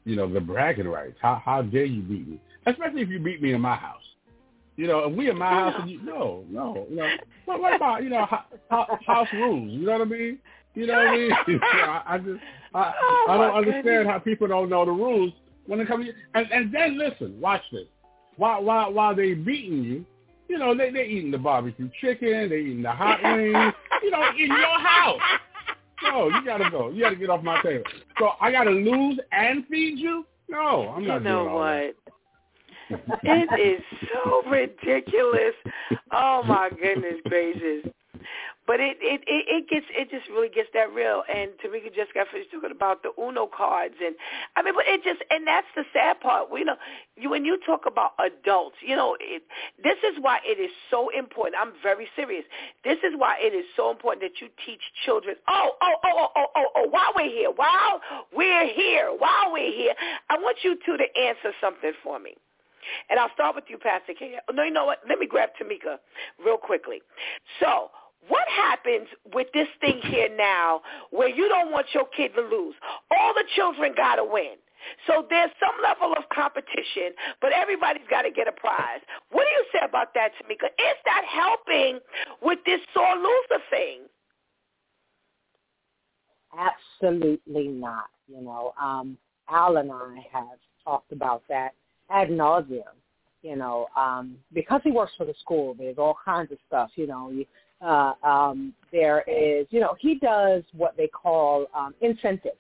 you know the bragging rights. How how dare you beat me? Especially if you beat me in my house. You know, if we in my house and you no no you know what, what <laughs> about you know ho- ho- house rules? You know what I mean? You know what I mean? <laughs> I, I just I, <laughs> Oh, I don't understand goodness. how people don't know the rules when it comes. To, and and then listen, watch this. while while while they beating you, you know, they they eating the barbecue chicken, they eating the hot wings, you know, in your house. No, you gotta go. You gotta get off my table. So I gotta lose and feed you? No, I'm not you know what? it is so ridiculous. Oh my goodness gracious. But it, it it it gets it just really gets that real. And Tamika just got finished talking about the Uno cards, and I mean, but it just and that's the sad part. We know you, when you talk about adults, you know, it, this is why it is so important. I'm very serious. This is why it is so important that you teach children. Oh oh oh oh oh oh oh. While we're here, while we're here, while we're here, I want you two to answer something for me. And I'll start with you, Pastor K. No, you know what? Let me grab Tamika real quickly. So what happens with this thing here now where you don't want your kid to lose? All the children got to win. So there's some level of competition, but everybody's got to get a prize. What do you say about that, Tamika? Is that helping with this sore loser thing? Absolutely not. You know, um, Al and I have talked about that ad nauseum. You know, um, because he works for the school, there's all kinds of stuff. You know, you, uh, um, there is, you know, he does what they call um, incentives.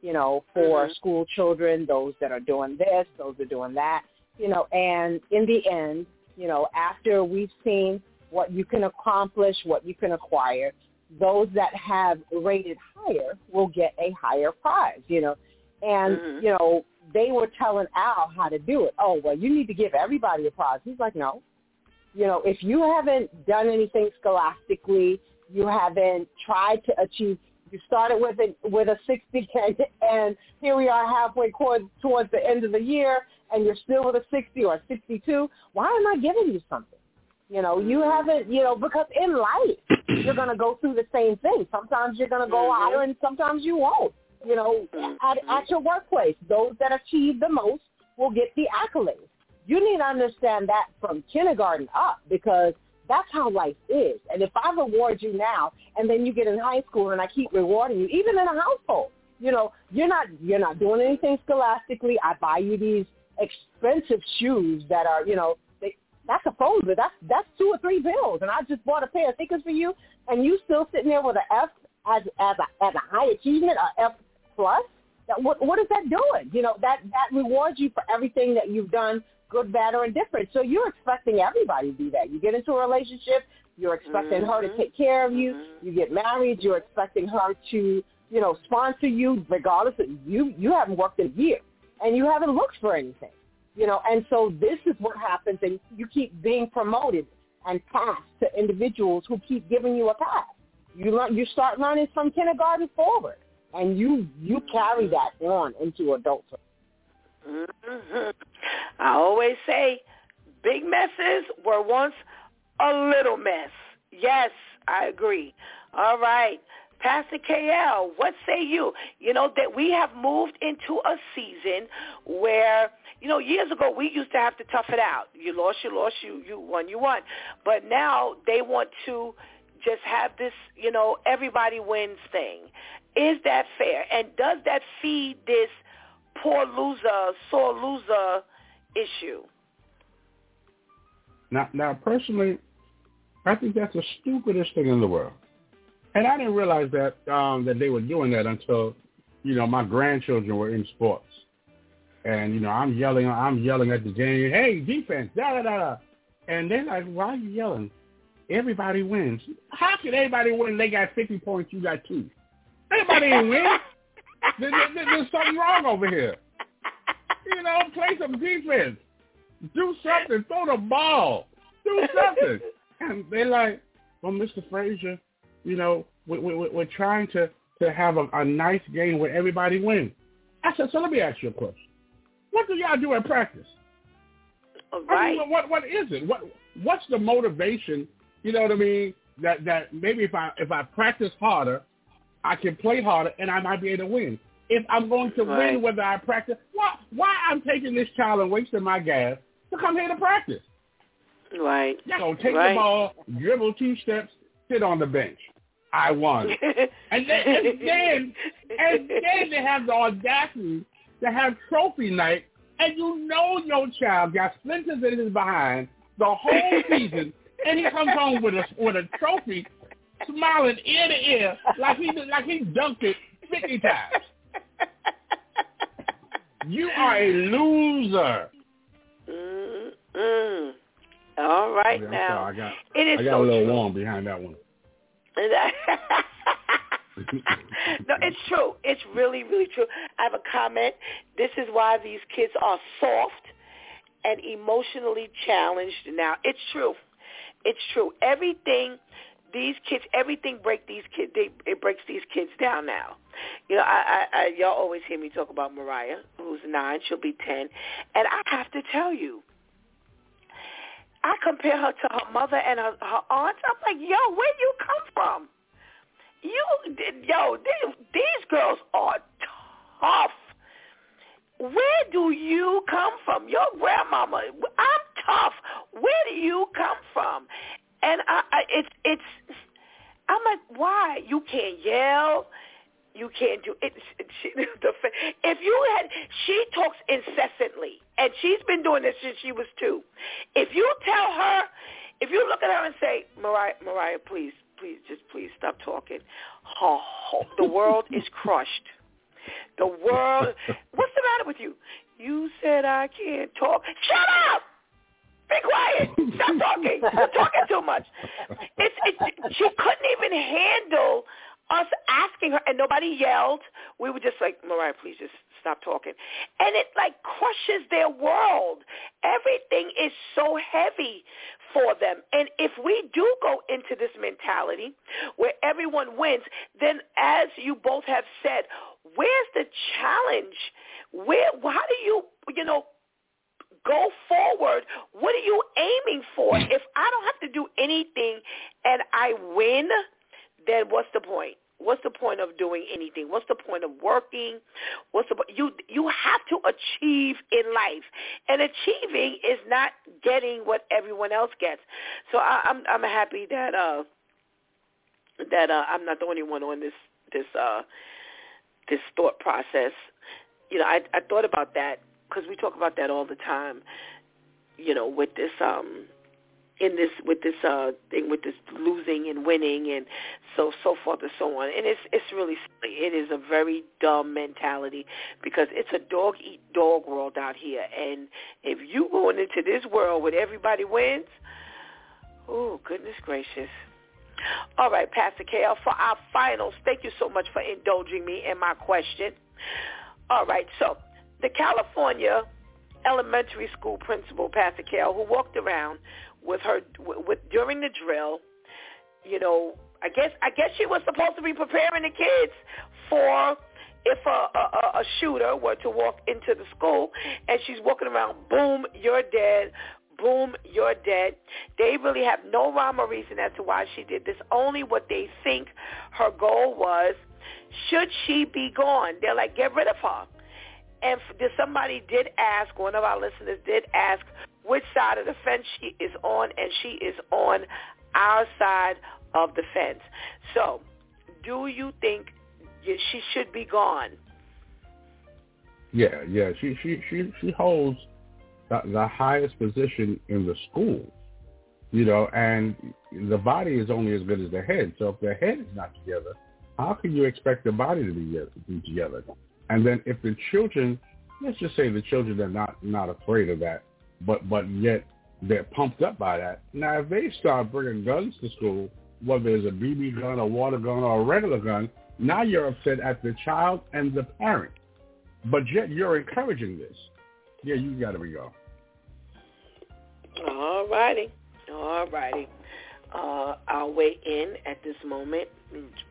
You know, for Mhm. school children, those that are doing this, those that are doing that. You know, and in the end, you know, after we've seen what you can accomplish, what you can acquire, those that have rated higher will get a higher prize, you know. And, Mhm. you know, they were telling Al how to do it. Oh, well, you need to give everybody a prize. He's like, no. You know, if you haven't done anything scholastically, you haven't tried to achieve, you started with a, with a 60 and, <laughs> and here we are halfway towards, towards the end of the year and you're still with a 60 or a 62, why am I giving you something? You know, you haven't, you know, because in life, <clears throat> you're going to go through the same thing. Sometimes you're going to go Mhm. higher and sometimes you won't. You know, at, at your workplace, those that achieve the most will get the accolades. You need to understand that from kindergarten up because that's how life is. And if I reward you now and then you get in high school and I keep rewarding you, even in a household, you know, you're not you're not doing anything scholastically. I buy you these expensive shoes that are, you know, they, that's a bill. That's that's two or three bills. And I just bought a pair of sneakers for you and you still sitting there with an F as as a as a high achievement, a F plus. What what is that doing? You know, that that rewards you for everything that you've done good, bad, or indifferent. So you're expecting everybody to do that. You get into a relationship, you're expecting her to Mhm. take care of you. Mhm. You get married, you're expecting her to, you know, sponsor you regardless of you you haven't worked in a year and you haven't looked for anything. You know, and so this is what happens and you keep being promoted and passed to individuals who keep giving you a pass. You learn you start learning from kindergarten forward and you you carry that on into adulthood. hmm I always say big messes were once a little mess. Yes, I agree. All right. Pastor KL, what say you? You know, that we have moved into a season where, you know, years ago we used to have to tough it out. You lost, you lost, you, you won, you won. But now they want to just have this, you know, everybody wins thing. Is that fair? And does that feed this poor loser, sore loser issue? Now, now, personally, I think that's the stupidest thing in the world. And I didn't realize that um, that they were doing that until, you know, my grandchildren were in sports, and you know, I'm yelling, I'm yelling at the game, hey, defense, da da da and they're like, why are you yelling? Everybody wins. How can everybody win? They got 50 points, you got two. Everybody ain't win. There- there- There's something wrong over here. You know, play some defense. Do something. Throw the ball. Do something. <laughs> and they're like, well, Mr. Frazier, you know, we, we, we're trying to, to have a, a nice game where everybody wins. I said, so let me ask you a question. What do y'all do at practice? All I mean, what what is it? What what's the motivation? You know what I mean? That that maybe if I if I practice harder, I can play harder and I might be able to win. If I'm going to Right. win whether I practice, why why I'm taking this child and wasting my gas to come here to practice? Right. Y'all gonna take Right. the ball, dribble two steps, sit on the bench. I won. <laughs> And then, and then, and then they have the audacity to have trophy night and you know your child got splinters in his behind the whole <laughs> season, and he comes home with a with a trophy, smiling ear to ear like he like he dunked it fifty times. You are a loser. Mm-mm. All right Okay, now. sorry, I got it is I got so a little true. warm behind that one. <laughs> no, it's true. It's really, really true. I have a comment. This is why these kids are soft and emotionally challenged now. It's true. It's true. Everything these kids, everything break these kids. They, it breaks these kids down now. You know, I, I, I, y'all always hear me talk about Mariah, who's nine. She'll be ten, and I have to tell you, I compare her to her mother and her, her aunts. I'm like, yo, where you come from? You, yo, these, these girls are tough. Where do you come from? Your grandmama, I'm tough. Where do you come from? And I, I it's, it's, I'm like, why? You can't yell. You can't do it. <laughs> She, the, if you had, she talks incessantly, and she's been doing this since she was two. If you tell her, if you look at her and say, Mariah, Mariah, please, please, just please stop talking. Oh, the world is <laughs> crushed. The world. What's the matter with you? You said I can't talk. Shut up. Be quiet. Stop talking. You're talking too much. It's, it's she couldn't even handle us asking her, and nobody yelled. We were just like, Mariah, please just stop talking. And it like crushes their world. Everything is so heavy for them. And if we do go into this mentality where everyone wins, then as you both have said, where's the challenge? Where, how do you, you know, go forward? What are you aiming for? If I don't have to do anything and I win, then what's the point? What's the point of doing anything? What's the point of working? What's the you you have to achieve in life, and achieving is not getting what everyone else gets. So I, I'm I'm happy that uh that uh, I'm not the only one on this this uh this thought process. You know, I I thought about that because we talk about that all the time. You know, with this um in this with this uh thing with this losing and winning and so so forth and so on. And it's it's really it is a very dumb mentality because it's a dog eat dog world out here. And if you going into this world where everybody wins oh goodness gracious. All right pastor KL for our finals thank you so much for indulging me in my question. All right so the california elementary school principal pastor KL who walked around with her with during the drill. You know, I guess I guess she was supposed to be preparing the kids for if a, a, a shooter were to walk into the school and she's walking around, boom, you're dead. Boom, you're dead. They really have no rhyme or reason as to why she did this. Only what they think her goal was. Should she be gone? They're like, get rid of her. And somebody did ask, one of our listeners did ask, which side of the fence she is on, and she is on our side of the fence. So, do you think she should be gone? Yeah, yeah. She she she she holds the, the highest position in the school, you know, and the body is only as good as the head. So if the head is not together, how can you expect the body to be together? And then if the children, let's just say the children are not not afraid of that, but but yet they're pumped up by that. Now, if they start bringing guns to school, whether it's a BB gun, a water gun, or a regular gun, now you're upset at the child and the parent. But yet you're encouraging this. Yeah, you got to be gone. All righty. All righty. Uh, I'll weigh in at this moment.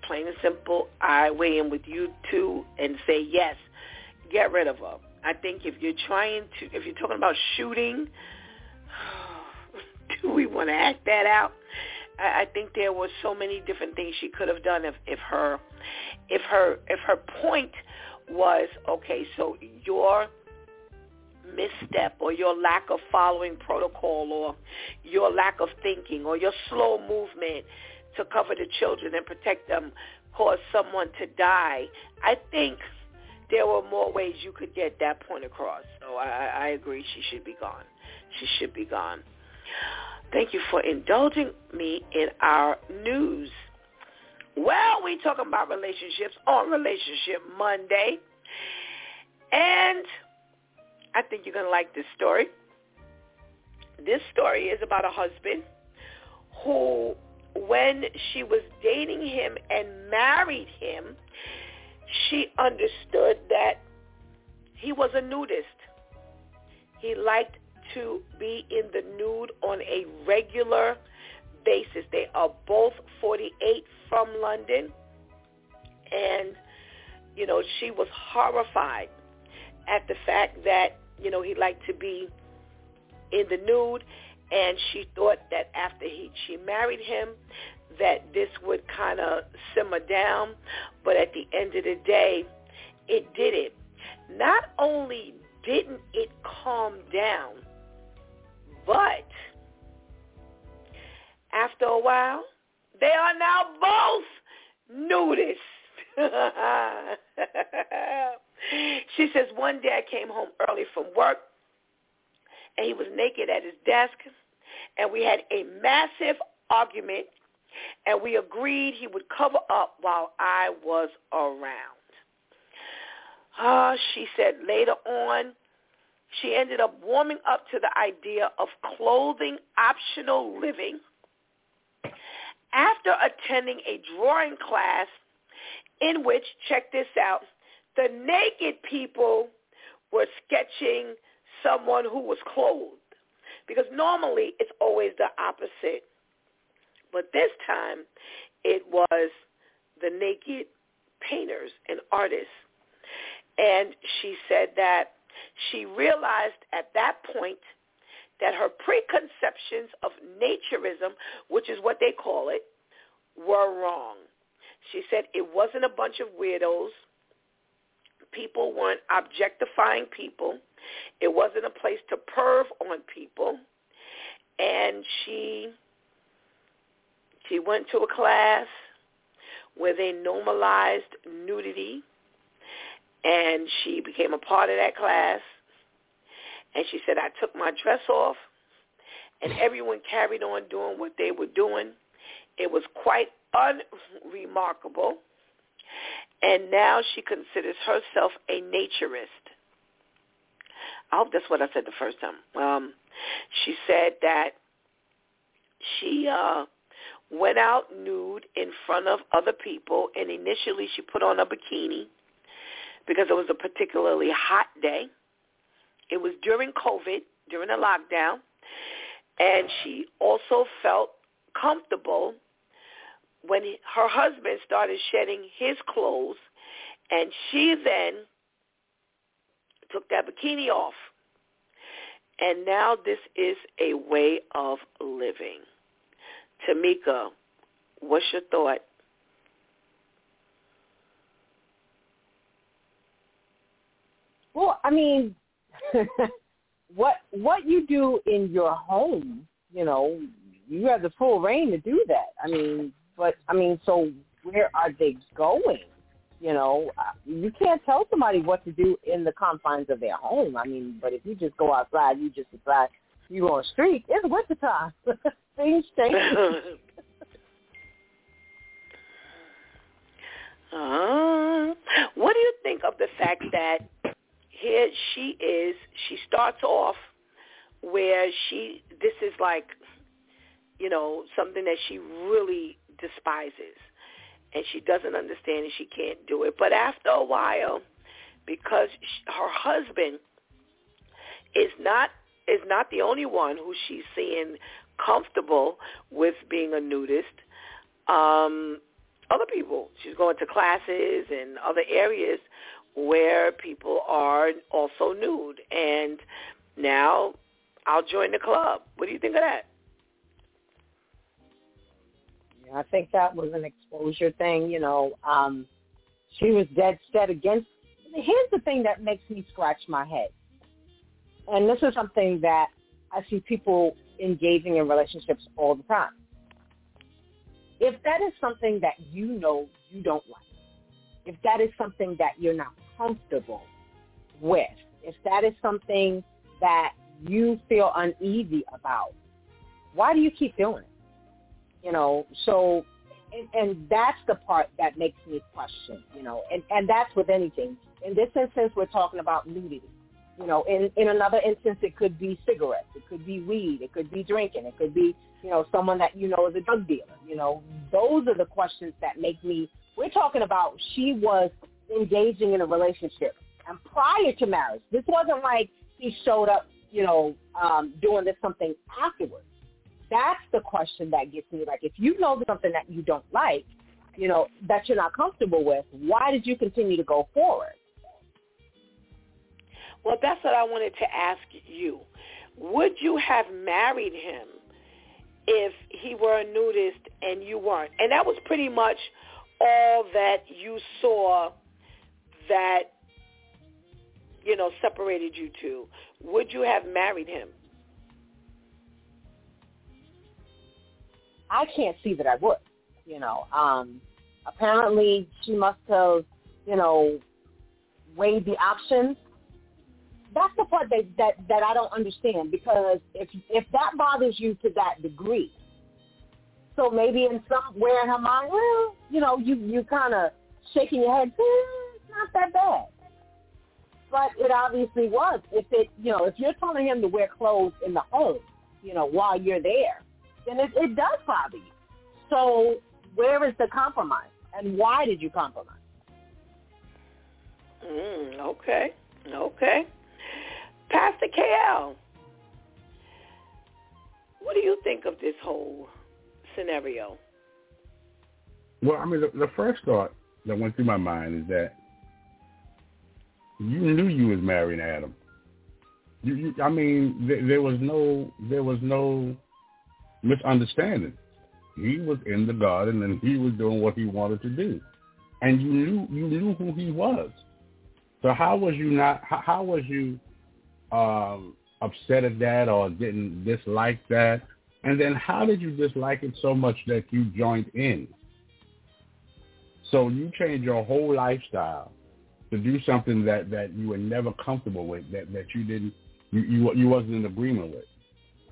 Plain and simple, I weigh in with you too and say yes, get rid of her. I think if you're trying to, if you're talking about shooting, <sighs> do we want to act that out? I, I think there were so many different things she could have done if, if her, if her, if her point was okay. So your misstep or your lack of following protocol or your lack of thinking or your slow movement to cover the children and protect them caused someone to die. I think there were more ways you could get that point across. So I, I agree. She should be gone. She should be gone. Thank you for indulging me in our news. Well, we talking about relationships on Relationship Monday. And I think you're going to like this story. This story is about a husband who, when she was dating him and married him, she understood that he was a nudist. He liked to be in the nude on a regular basis. They are both 48 from London. And, you know, she was horrified at the fact that, you know, he liked to be in the nude. And she thought that after he she married him, that this would kind of simmer down. But at the end of the day, it didn't. Not only didn't it calm down, but after a while, they are now both nudists. <laughs> she says, one day I came home early from work, and he was naked at his desk, and we had a massive argument, and we agreed he would cover up while I was around. Uh, she said later on, she ended up warming up to the idea of clothing optional living after attending a drawing class in which, check this out, the naked people were sketching someone who was clothed. Because normally it's always the opposite. But this time it was the naked painters and artists. And she said that she realized at that point that her preconceptions of naturism, which is what they call it, were wrong. She said it wasn't a bunch of weirdos. People weren't objectifying people. It wasn't a place to perv on people. And she she went to a class where they normalized nudity and she became a part of that class. And she said, I took my dress off, and <laughs> everyone carried on doing what they were doing. It was quite unremarkable. And now she considers herself a naturist. I hope that's what I said the first time. Um, she said that she uh, went out nude in front of other people, and initially she put on a bikini because it was a particularly hot day. It was during COVID, during the lockdown, and she also felt comfortable when her husband started shedding his clothes, and she then took that bikini off. And now this is a way of living. Tamika, what's your thought? Well, I mean, <laughs> what what you do in your home, you know, you have the full reign to do that. I mean, but I mean, so where are they going? You know, you can't tell somebody what to do in the confines of their home. I mean, but if you just go outside, you just decide you on street. It's winter time. <laughs> Things change. <laughs> uh, what do you think of the fact that here she is. She starts off where she this is like you know something that she really despises and she doesn't understand and she can't do it but after a while because she, her husband is not is not the only one who she's seeing comfortable with being a nudist um other people she's going to classes and other areas where people are also nude. And now I'll join the club. What do you think of that? I think that was an exposure thing. You know, um, she was dead set against. Here's the thing that makes me scratch my head, and this is something that I see people engaging in relationships all the time. If that is something that you know you don't like, if that is something that you're not comfortable with, if that is something that you feel uneasy about, why do you keep doing it? You know, so and, and that's the part that makes me question, you know, and, and that's with anything. In this instance, we're talking about nudity. You know, in, in another instance, it could be cigarettes, it could be weed, it could be drinking, it could be, you know, someone that you know is a drug dealer. You know, those are the questions that make me, we're talking about she was engaging in a relationship. And prior to marriage, this wasn't like he showed up, you know, um, doing this something afterwards that's the question that gets me. Like, if you know something that you don't like, you know, that you're not comfortable with, why did you continue to go forward? Well, that's what I wanted to ask you. Would you have married him if he were a nudist and you weren't? And that was pretty much all that you saw that, you know, separated you two. Would you have married him? I can't see that I would. You know, um, apparently she must have, you know, weighed the options. That's the part that, that that I don't understand because if if that bothers you to that degree, so maybe in somewhere in her mind, well, you know, you you kind of shaking your head, eh, it's not that bad. But it obviously was. If it, you know, if you're telling him to wear clothes in the home, you know, while you're there, then it, it does bother you. So where is the compromise, and why did you compromise? Mm, okay, okay. Pastor KL, what do you think of this whole scenario? Well, I mean, the, the first thought that went through my mind is that you knew you was marrying Adam. You, you I mean, there, there was no, there was no misunderstanding. He was in the garden and he was doing what he wanted to do, and you knew you knew who he was. So how was you not? How, how was you um, upset at that or didn't dislike that? And then how did you dislike it so much that you joined in? So you changed your whole lifestyle to do something that, that you were never comfortable with, that, that you didn't you, you you wasn't in agreement with.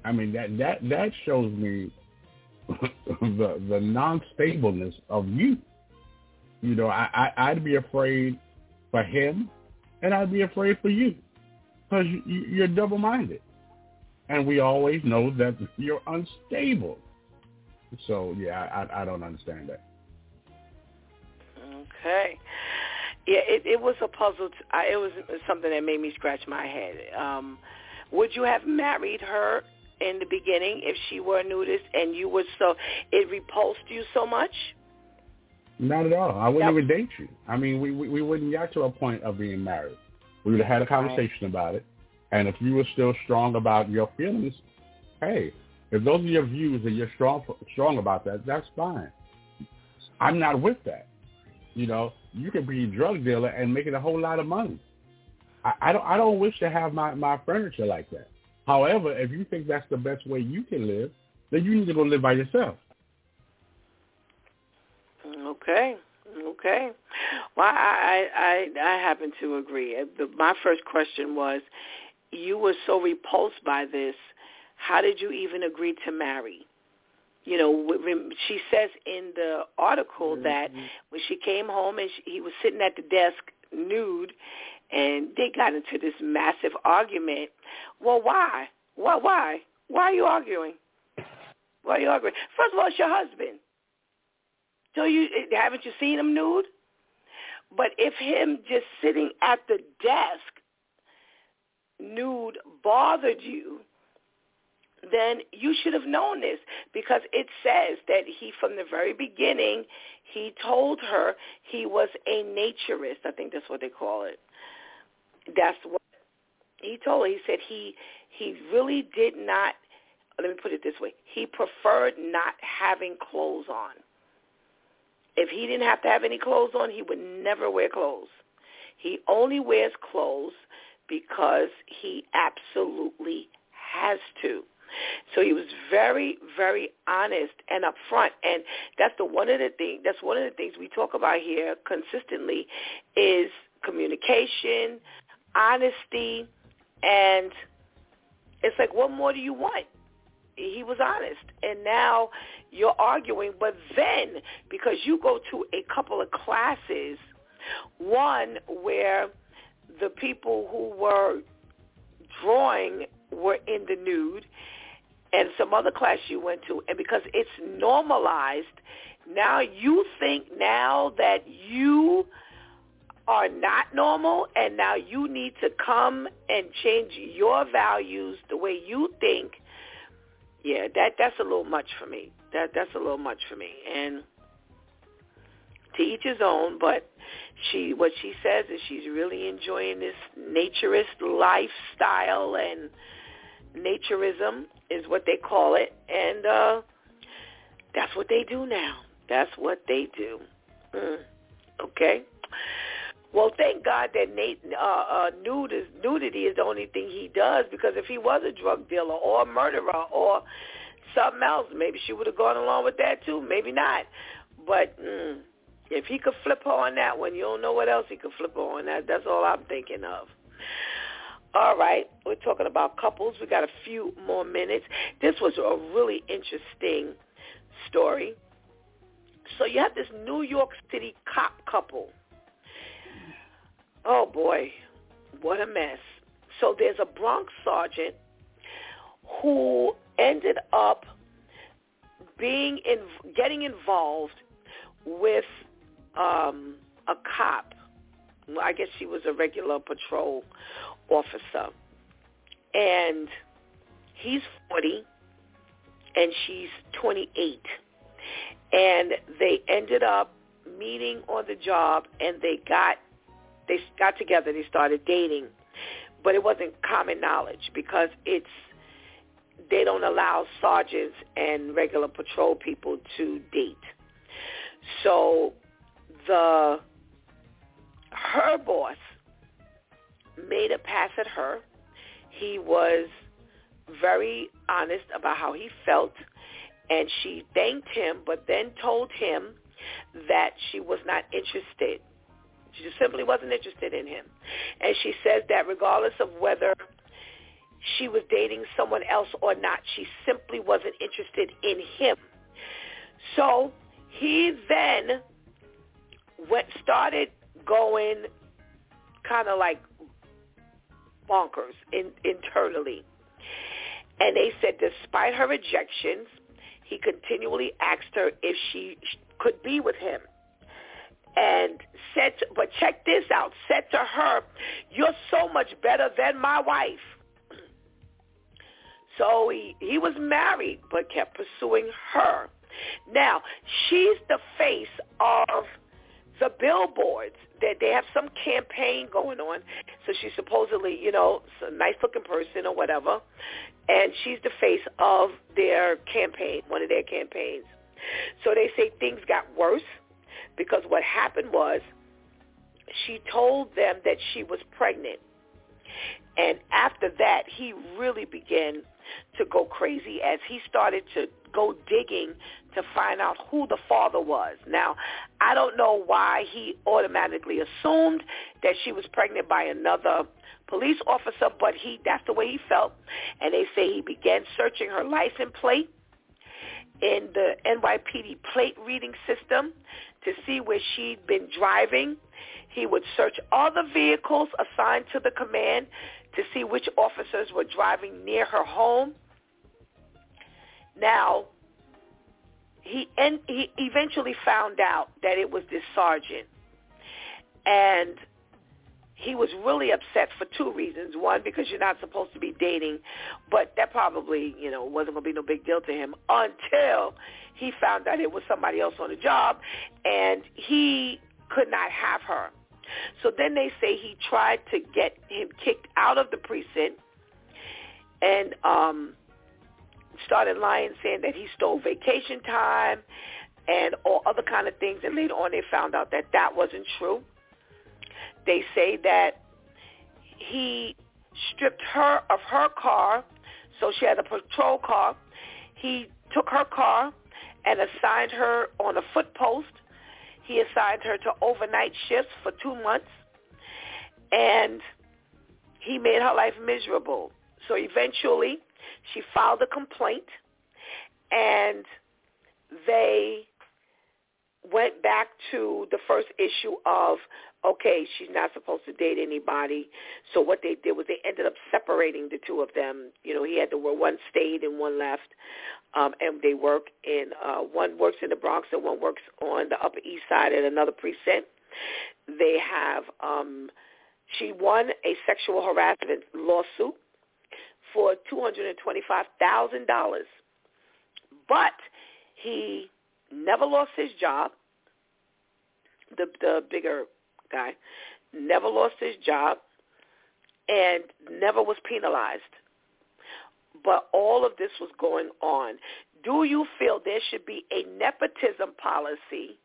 I mean that that that shows me <laughs> the the non-stableness of you. You know, I, I I'd be afraid for him, and I'd be afraid for you, because you, you're double-minded, and we always know that <laughs> you're unstable. So yeah, I I don't understand that. Okay. Yeah, it, it was a puzzle. It was something that made me scratch my head. Um, would you have married her in the beginning if she were a nudist and you were so it repulsed you so much? Not at all. I wouldn't even date you. I mean, we, we we wouldn't get to a point of being married. We would have had a conversation right. about it, and if you were still strong about your feelings, hey, if those are your views and you're strong strong about that, that's fine. I'm not with that. You know, you could be a drug dealer and making a whole lot of money. I, I don't I don't wish to have my my furniture like that. However, if you think that's the best way you can live, then you need to go live by yourself. Okay. Okay. Well, I I I happen to agree. The, my first question was, you were so repulsed by this. How did you even agree to marry? You know, she says in the article mm-hmm. that when she came home and she, he was sitting at the desk nude, and they got into this massive argument. Well, why? Why? Why? Why are you arguing? Why are you arguing? First of all, it's your husband. So you haven't you seen him nude? But if him just sitting at the desk nude bothered you, then you should have known this because it says that he, from the very beginning, he told her he was a naturist. I think that's what they call it that's what he told her. He said he he really did not. Let me put it this way: he preferred not having clothes on. If he didn't have to have any clothes on, he would never wear clothes. He only wears clothes because he absolutely has to. So he was very, very honest and upfront, and that's the one of the things. That's one of the things we talk about here consistently is communication, honesty, and it's like, what more do you want? He was honest. And now you're arguing. But then, because you go to a couple of classes, one where the people who were drawing were in the nude, and some other class you went to, and because it's normalized, now you think now that you are not normal and now you need to come and change your values the way you think. Yeah that that's a little much for me. That that's a little much for me. And to each his own but she what she says is she's really enjoying this naturist lifestyle and naturism is what they call it. And uh that's what they do now. That's what they do. Mm. okay well, thank God that Nate, uh, uh, nude nudity is the only thing he does because if he was a drug dealer or a murderer or something else, maybe she would have gone along with that too. Maybe not. But mm, if he could flip her on that one, you don't know what else he could flip her on. That that's all I'm thinking of. All right, we're talking about couples. We got a few more minutes. This was a really interesting story. So you have this New York City cop couple Oh boy, what a mess. So there's a Bronx sergeant who ended up being in, getting involved with um, a cop. Well, I guess she was a regular patrol officer, and he's 40 and she's 28, and they ended up meeting on the job, and they got they got together, they started dating, but it wasn't common knowledge because it's they don't allow sergeants and regular patrol people to date. So the her boss made a pass at her. He was very honest about how he felt and she thanked him but then told him that she was not interested she just simply wasn't interested in him. And she says that regardless of whether she was dating someone else or not, she simply wasn't interested in him. So he then went started going kind of like bonkers in, internally. And they said despite her rejections, he continually asked her if she could be with him and said, to, but check this out, said to her, you're so much better than my wife. So he, he was married but kept pursuing her. Now, she's the face of the billboards. That they have some campaign going on. So she's supposedly, you know, a nice looking person or whatever. And she's the face of their campaign, one of their campaigns. So they say things got worse because what happened was she told them that she was pregnant. And after that, he really began to go crazy as he started to go digging to find out who the father was. Now, I don't know why he automatically assumed that she was pregnant by another police officer, but he that's the way he felt. And they say he began searching her license plate in the NYPD plate reading system to see where she'd been driving. He would search all the vehicles assigned to the command to see which officers were driving near her home. Now, he, en- he eventually found out that it was this sergeant. And he was really upset for two reasons. One, because you're not supposed to be dating, but that probably, you know, wasn't going to be no big deal to him until he found out it was somebody else on the job, and he could not have her. So then they say he tried to get him kicked out of the precinct and um started lying saying that he stole vacation time and all other kind of things and later on they found out that that wasn't true they say that he stripped her of her car, so she had a patrol car. He took her car and assigned her on a foot post. He assigned her to overnight shifts for two months. and he made her life miserable. So eventually, she filed a complaint, and they went back to the first issue of okay, she's not supposed to date anybody. So what they did was they ended up separating the two of them. You know, he had to where one stayed and one left, um, and they work in uh, one works in the Bronx and one works on the Upper East Side at another precinct. They have um, she won a sexual harassment lawsuit for two hundred and twenty-five thousand dollars, but he never lost his job. The the bigger guy never lost his job and never was penalized. But all of this was going on. Do you feel there should be a nepotism policy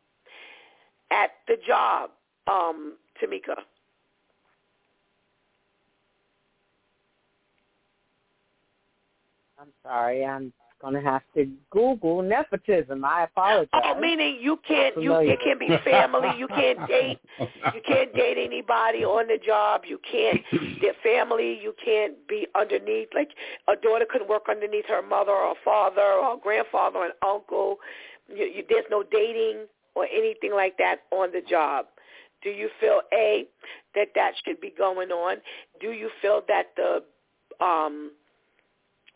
at the job, um, Tamika? I'm sorry, I'm gonna have to Google nepotism. I apologize. Oh, meaning you can't you it can't be family. You can't <laughs> date. You can't date anybody on the job. You can't their family. You can't be underneath. Like a daughter couldn't work underneath her mother or father or grandfather and uncle. You, you, there's no dating or anything like that on the job. Do you feel a that that should be going on? Do you feel that the um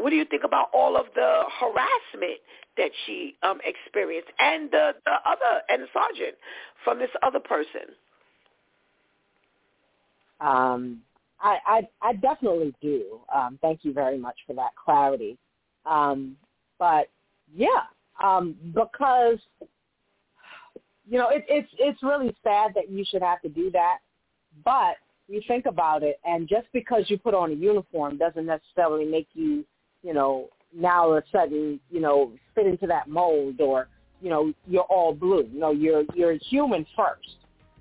what do you think about all of the harassment that she um, experienced and the, the other and the sergeant from this other person? Um, I, I, I definitely do. Um, thank you very much for that clarity. Um, but yeah, um, because you know it, it's it's really sad that you should have to do that, but you think about it, and just because you put on a uniform doesn't necessarily make you you know, now all of a sudden, you know, fit into that mold or, you know, you're all blue. You know, you're you're human first.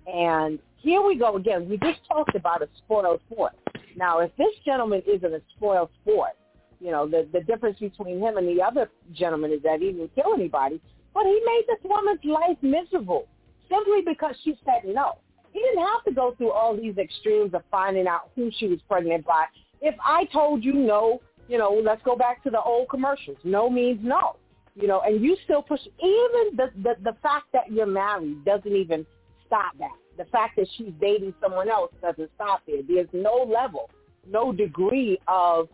And here we go again. We just talked about a spoiled sport. Now, if this gentleman isn't a spoiled sport, you know, the the difference between him and the other gentleman is that he didn't kill anybody, but he made this woman's life miserable simply because she said no. He didn't have to go through all these extremes of finding out who she was pregnant by. If I told you no, you know, let's go back to the old commercials. No means no. You know, and you still push even the, the the fact that you're married doesn't even stop that. The fact that she's dating someone else doesn't stop there. There's no level, no degree of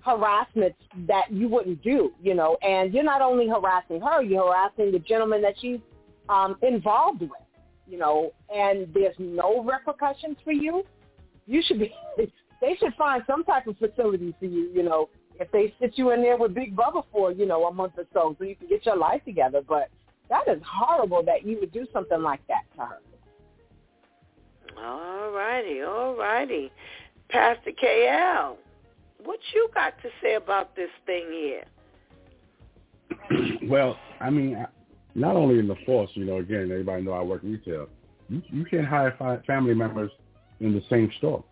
harassment that you wouldn't do, you know, and you're not only harassing her, you're harassing the gentleman that she's um, involved with, you know, and there's no repercussions for you. You should be, <laughs> they should find some type of facility for you, you know, if they sit you in there with Big Brother for, you know, a month or so so you can get your life together. But that is horrible that you would do something like that to her. All righty, all righty. Pastor KL, what you got to say about this thing here? <clears throat> well, I mean, not only in the force, you know, again, everybody know I work retail. You, you can't hire family members in the same store.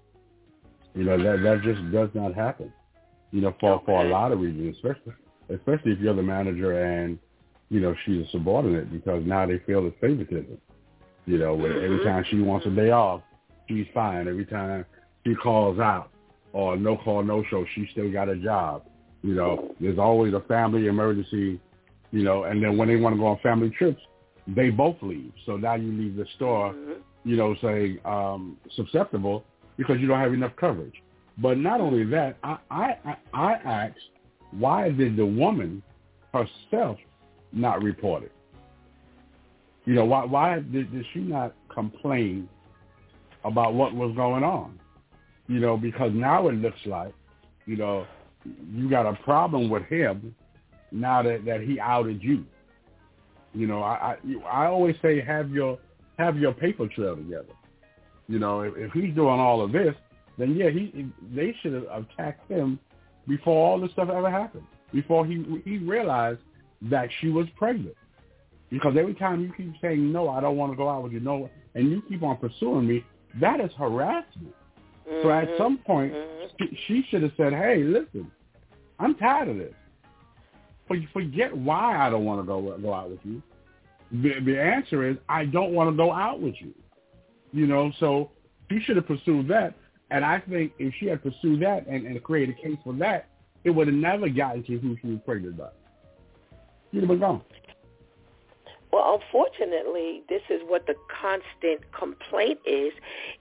You know, that that just does not happen you know, for for a lot of reasons, especially especially if you're the manager and you know she's a subordinate because now they feel it's favoritism. You know, every mm-hmm. time she wants a day off, she's fine. Every time she calls out or no call, no show, she still got a job. You know, there's always a family emergency. You know, and then when they want to go on family trips, they both leave. So now you leave the store, mm-hmm. you know, say um, susceptible because you don't have enough coverage. But not only that, I, I, I asked, why did the woman herself not report it? You know, why, why did, did she not complain about what was going on? You know, because now it looks like, you know, you got a problem with him now that, that he outed you. You know, I, I I always say have your have your paper trail together. You know, if, if he's doing all of this, then yeah, he they should have attacked him before all this stuff ever happened. Before he he realized that she was pregnant. Because every time you keep saying no, I don't want to go out with you, no, and you keep on pursuing me, that is harassment. Mm-hmm. So at mm-hmm. some point, mm-hmm. she, she should have said, "Hey, listen, I'm tired of this. Forget why I don't want to go go out with you. The, the answer is I don't want to go out with you. You know, so she should have pursued that And I think if she had pursued that and, and created a case for that, it would have never gotten to who she was pregnant by. She'd have been gone. Well, unfortunately, this is what the constant complaint is,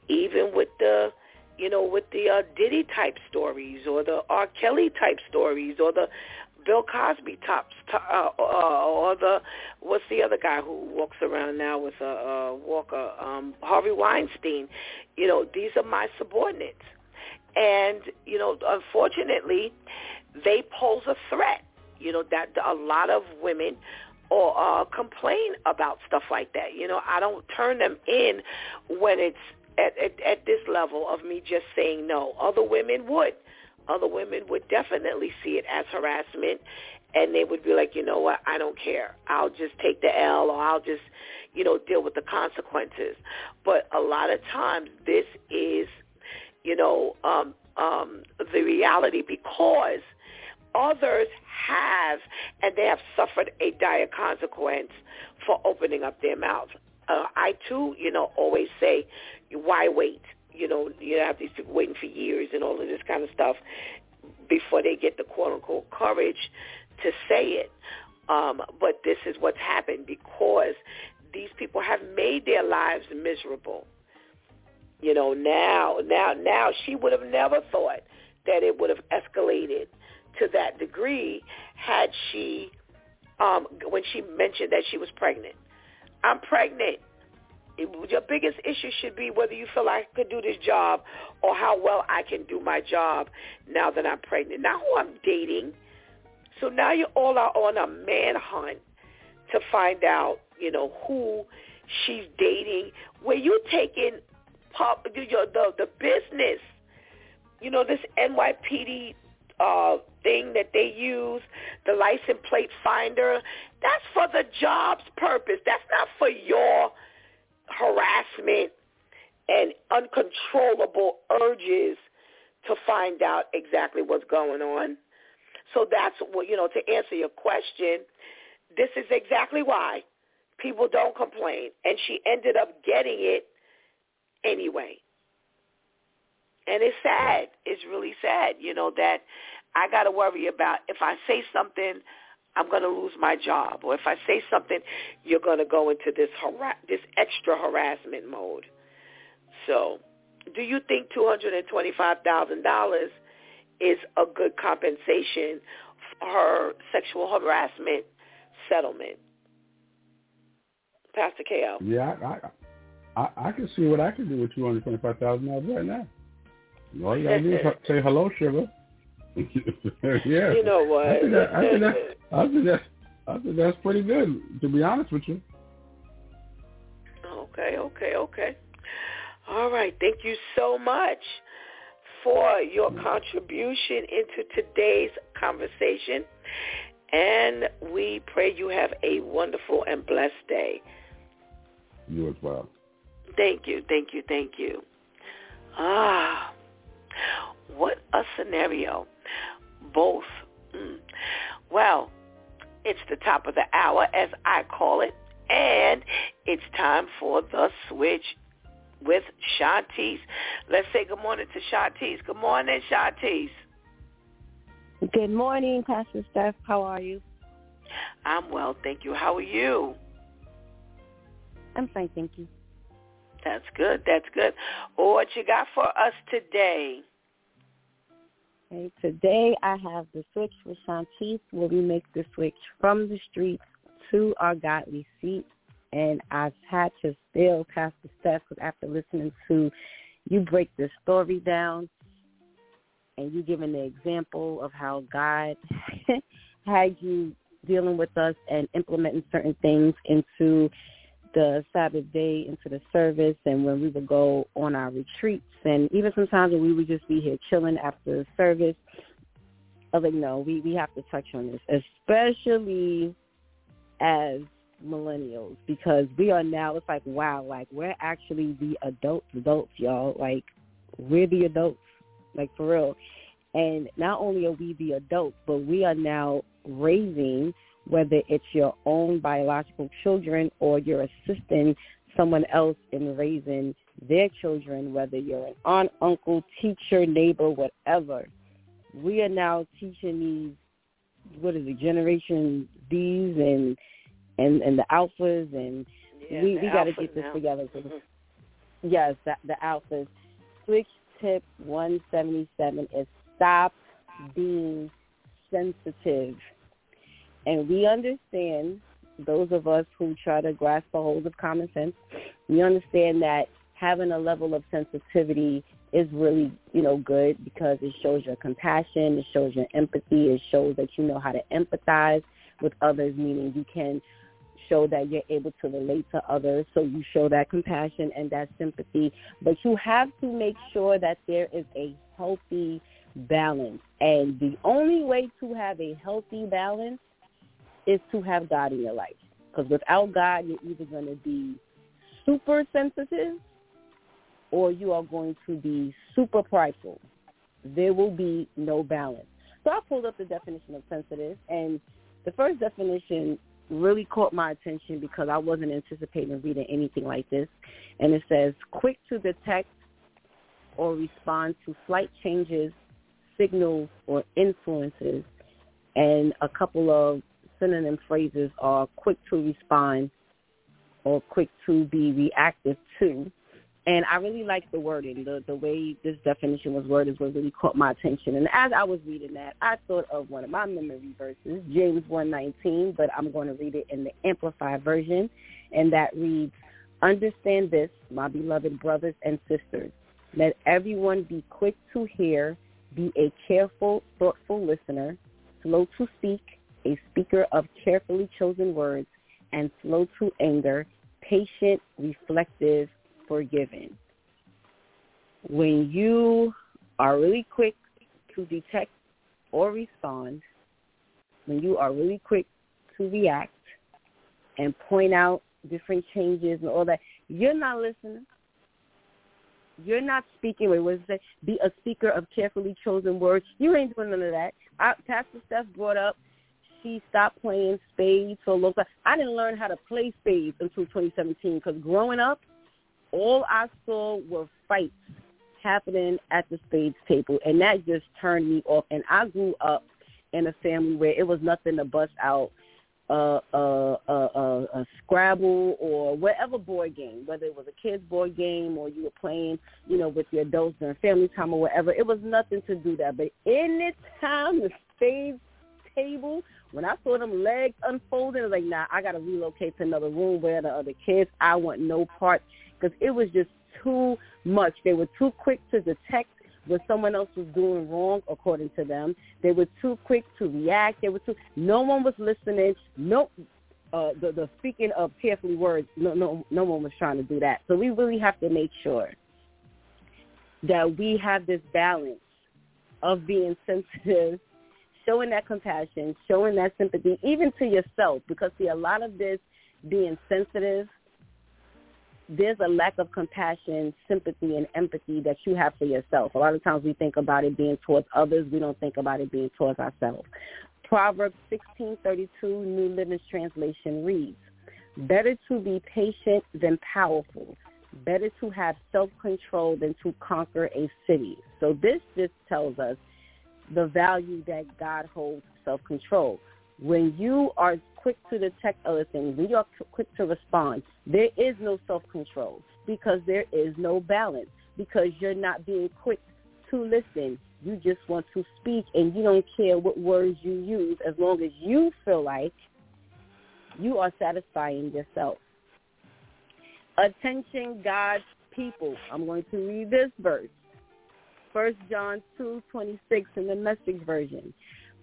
even with the, you know, with the uh, Diddy type stories or the R. Kelly type stories or the Bill Cosby tops, uh, uh, or the what's the other guy who walks around now with a, a walker, um, Harvey Weinstein. You know, these are my subordinates, and you know, unfortunately, they pose a threat. You know that a lot of women or uh, complain about stuff like that. You know, I don't turn them in when it's at, at, at this level of me just saying no. Other women would. Other women would definitely see it as harassment and they would be like, you know what, I don't care. I'll just take the L or I'll just, you know, deal with the consequences. But a lot of times this is, you know, um, um, the reality because others have, and they have suffered a dire consequence for opening up their mouth. Uh, I too, you know, always say, why wait? You know, you have these people waiting for years and all of this kind of stuff before they get the quote unquote courage to say it. Um, but this is what's happened because these people have made their lives miserable. You know, now, now, now she would have never thought that it would have escalated to that degree had she, um, when she mentioned that she was pregnant. I'm pregnant. Your biggest issue should be whether you feel I could do this job or how well I can do my job now that I'm pregnant. Now who I'm dating. So now you all are on a manhunt to find out, you know, who she's dating. Where you taking pop, your, the the business, you know, this NYPD uh, thing that they use, the license plate finder, that's for the job's purpose. That's not for your harassment and uncontrollable urges to find out exactly what's going on. So that's what, you know, to answer your question, this is exactly why people don't complain. And she ended up getting it anyway. And it's sad. It's really sad, you know, that I got to worry about if I say something, I'm going to lose my job, or if I say something, you're going to go into this har- this extra harassment mode. So, do you think two hundred and twenty-five thousand dollars is a good compensation for her sexual harassment settlement? Pastor KL. Yeah, I, I I can see what I can do with two hundred twenty-five thousand dollars right now. All you gotta do is <laughs> say hello, sugar. Yeah. You know what? I think, that, I, think that, I think that I think that's pretty good. To be honest with you. Okay, okay, okay. All right. Thank you so much for your contribution into today's conversation. And we pray you have a wonderful and blessed day. You as well. Thank you, thank you, thank you. Ah, what a scenario. Both. Mm. Well, it's the top of the hour, as I call it, and it's time for the switch with Shantice. Let's say good morning to Shantice. Good morning, Shantice. Good morning, Pastor Steph. How are you? I'm well, thank you. How are you? I'm fine, thank you. That's good. That's good. What you got for us today? Okay, today I have the switch with Shantice where we make the switch from the streets to our godly seat. And I've had to still pass the steps after listening to you break the story down and you giving the example of how God <laughs> had you dealing with us and implementing certain things into the Sabbath day into the service and when we would go on our retreats and even sometimes when we would just be here chilling after the service. I was like, no, we, we have to touch on this, especially as millennials because we are now, it's like, wow, like we're actually the adults, adults, y'all. Like we're the adults, like for real. And not only are we the adults, but we are now raising whether it's your own biological children or you're assisting someone else in raising their children, whether you're an aunt, uncle, teacher, neighbor, whatever. We are now teaching these what is it, Generation D's and and and the alphas and Yeah, we we got to get this now. together. <laughs> Mhm. Yes, the, the alphas. Switch tip 177 is stop being sensitive. And we understand, those of us who try to grasp a hold of common sense, we understand that having a level of sensitivity is really, you know, good because it shows your compassion, it shows your empathy, it shows that you know how to empathize with others, meaning you can show that you're able to relate to others. So you show that compassion and that sympathy. But you have to make sure that there is a healthy balance. And the only way to have a healthy balance is to have God in your life. Because without God, you're either going to be super sensitive or you are going to be super prideful. There will be no balance. So I pulled up the definition of sensitive, and the first definition really caught my attention because I wasn't anticipating reading anything like this. And it says, quick to detect or respond to slight changes, signals, or influences. And a couple of synonym phrases are quick to respond or quick to be reactive to. And I really like the wording. The the way this definition was worded was really caught my attention. And as I was reading that, I thought of one of my memory verses, James 1:19, but I'm going to read it in the amplified version, and that reads, "Understand this, my beloved brothers and sisters. Let everyone be quick to hear, be a careful, thoughtful listener, slow to speak, a speaker of carefully chosen words, and slow to anger, patient, reflective, forgiving. When you are really quick to detect or respond, when you are really quick to react and point out different changes and all that, you're not listening. You're not speaking. Wait, what does it? Be a speaker of carefully chosen words. You ain't doing none of that. I, Pastor Steph brought up stopped playing spades for time. I didn't learn how to play spades until 2017 because growing up, all I saw were fights happening at the spades table, and that just turned me off. And I grew up in a family where it was nothing to bust out a a a, a, a Scrabble or whatever board game, whether it was a kids board game or you were playing, you know, with your adults during family time or whatever. It was nothing to do that. But any time the spades table, when I saw them legs unfolding, I was like, nah, I got to relocate to another room where the other kids. I want no part because it was just too much. They were too quick to detect what someone else was doing wrong, according to them. They were too quick to react. They were too. No one was listening. No, uh, the the speaking of carefully words. No, no, no one was trying to do that. So we really have to make sure that we have this balance of being sensitive, showing that compassion, showing that sympathy, even to yourself. Because see, a lot of this being sensitive there's a lack of compassion, sympathy, and empathy that you have for yourself. A lot of times we think about it being towards others. We don't think about it being towards ourselves. Proverbs 16:32, New Living Translation reads, "Better to be patient than powerful. Better to have self-control than to conquer a city." So this just tells us the value that God holds self-control. When you are quick to detect other things, when you're quick to respond, there is no self-control because there is no balance because you're not being quick to listen. You just want to speak and you don't care what words you use as long as you feel like you are satisfying yourself. Attention God's people. I'm going to read this verse. 1 John 2:26 in the message version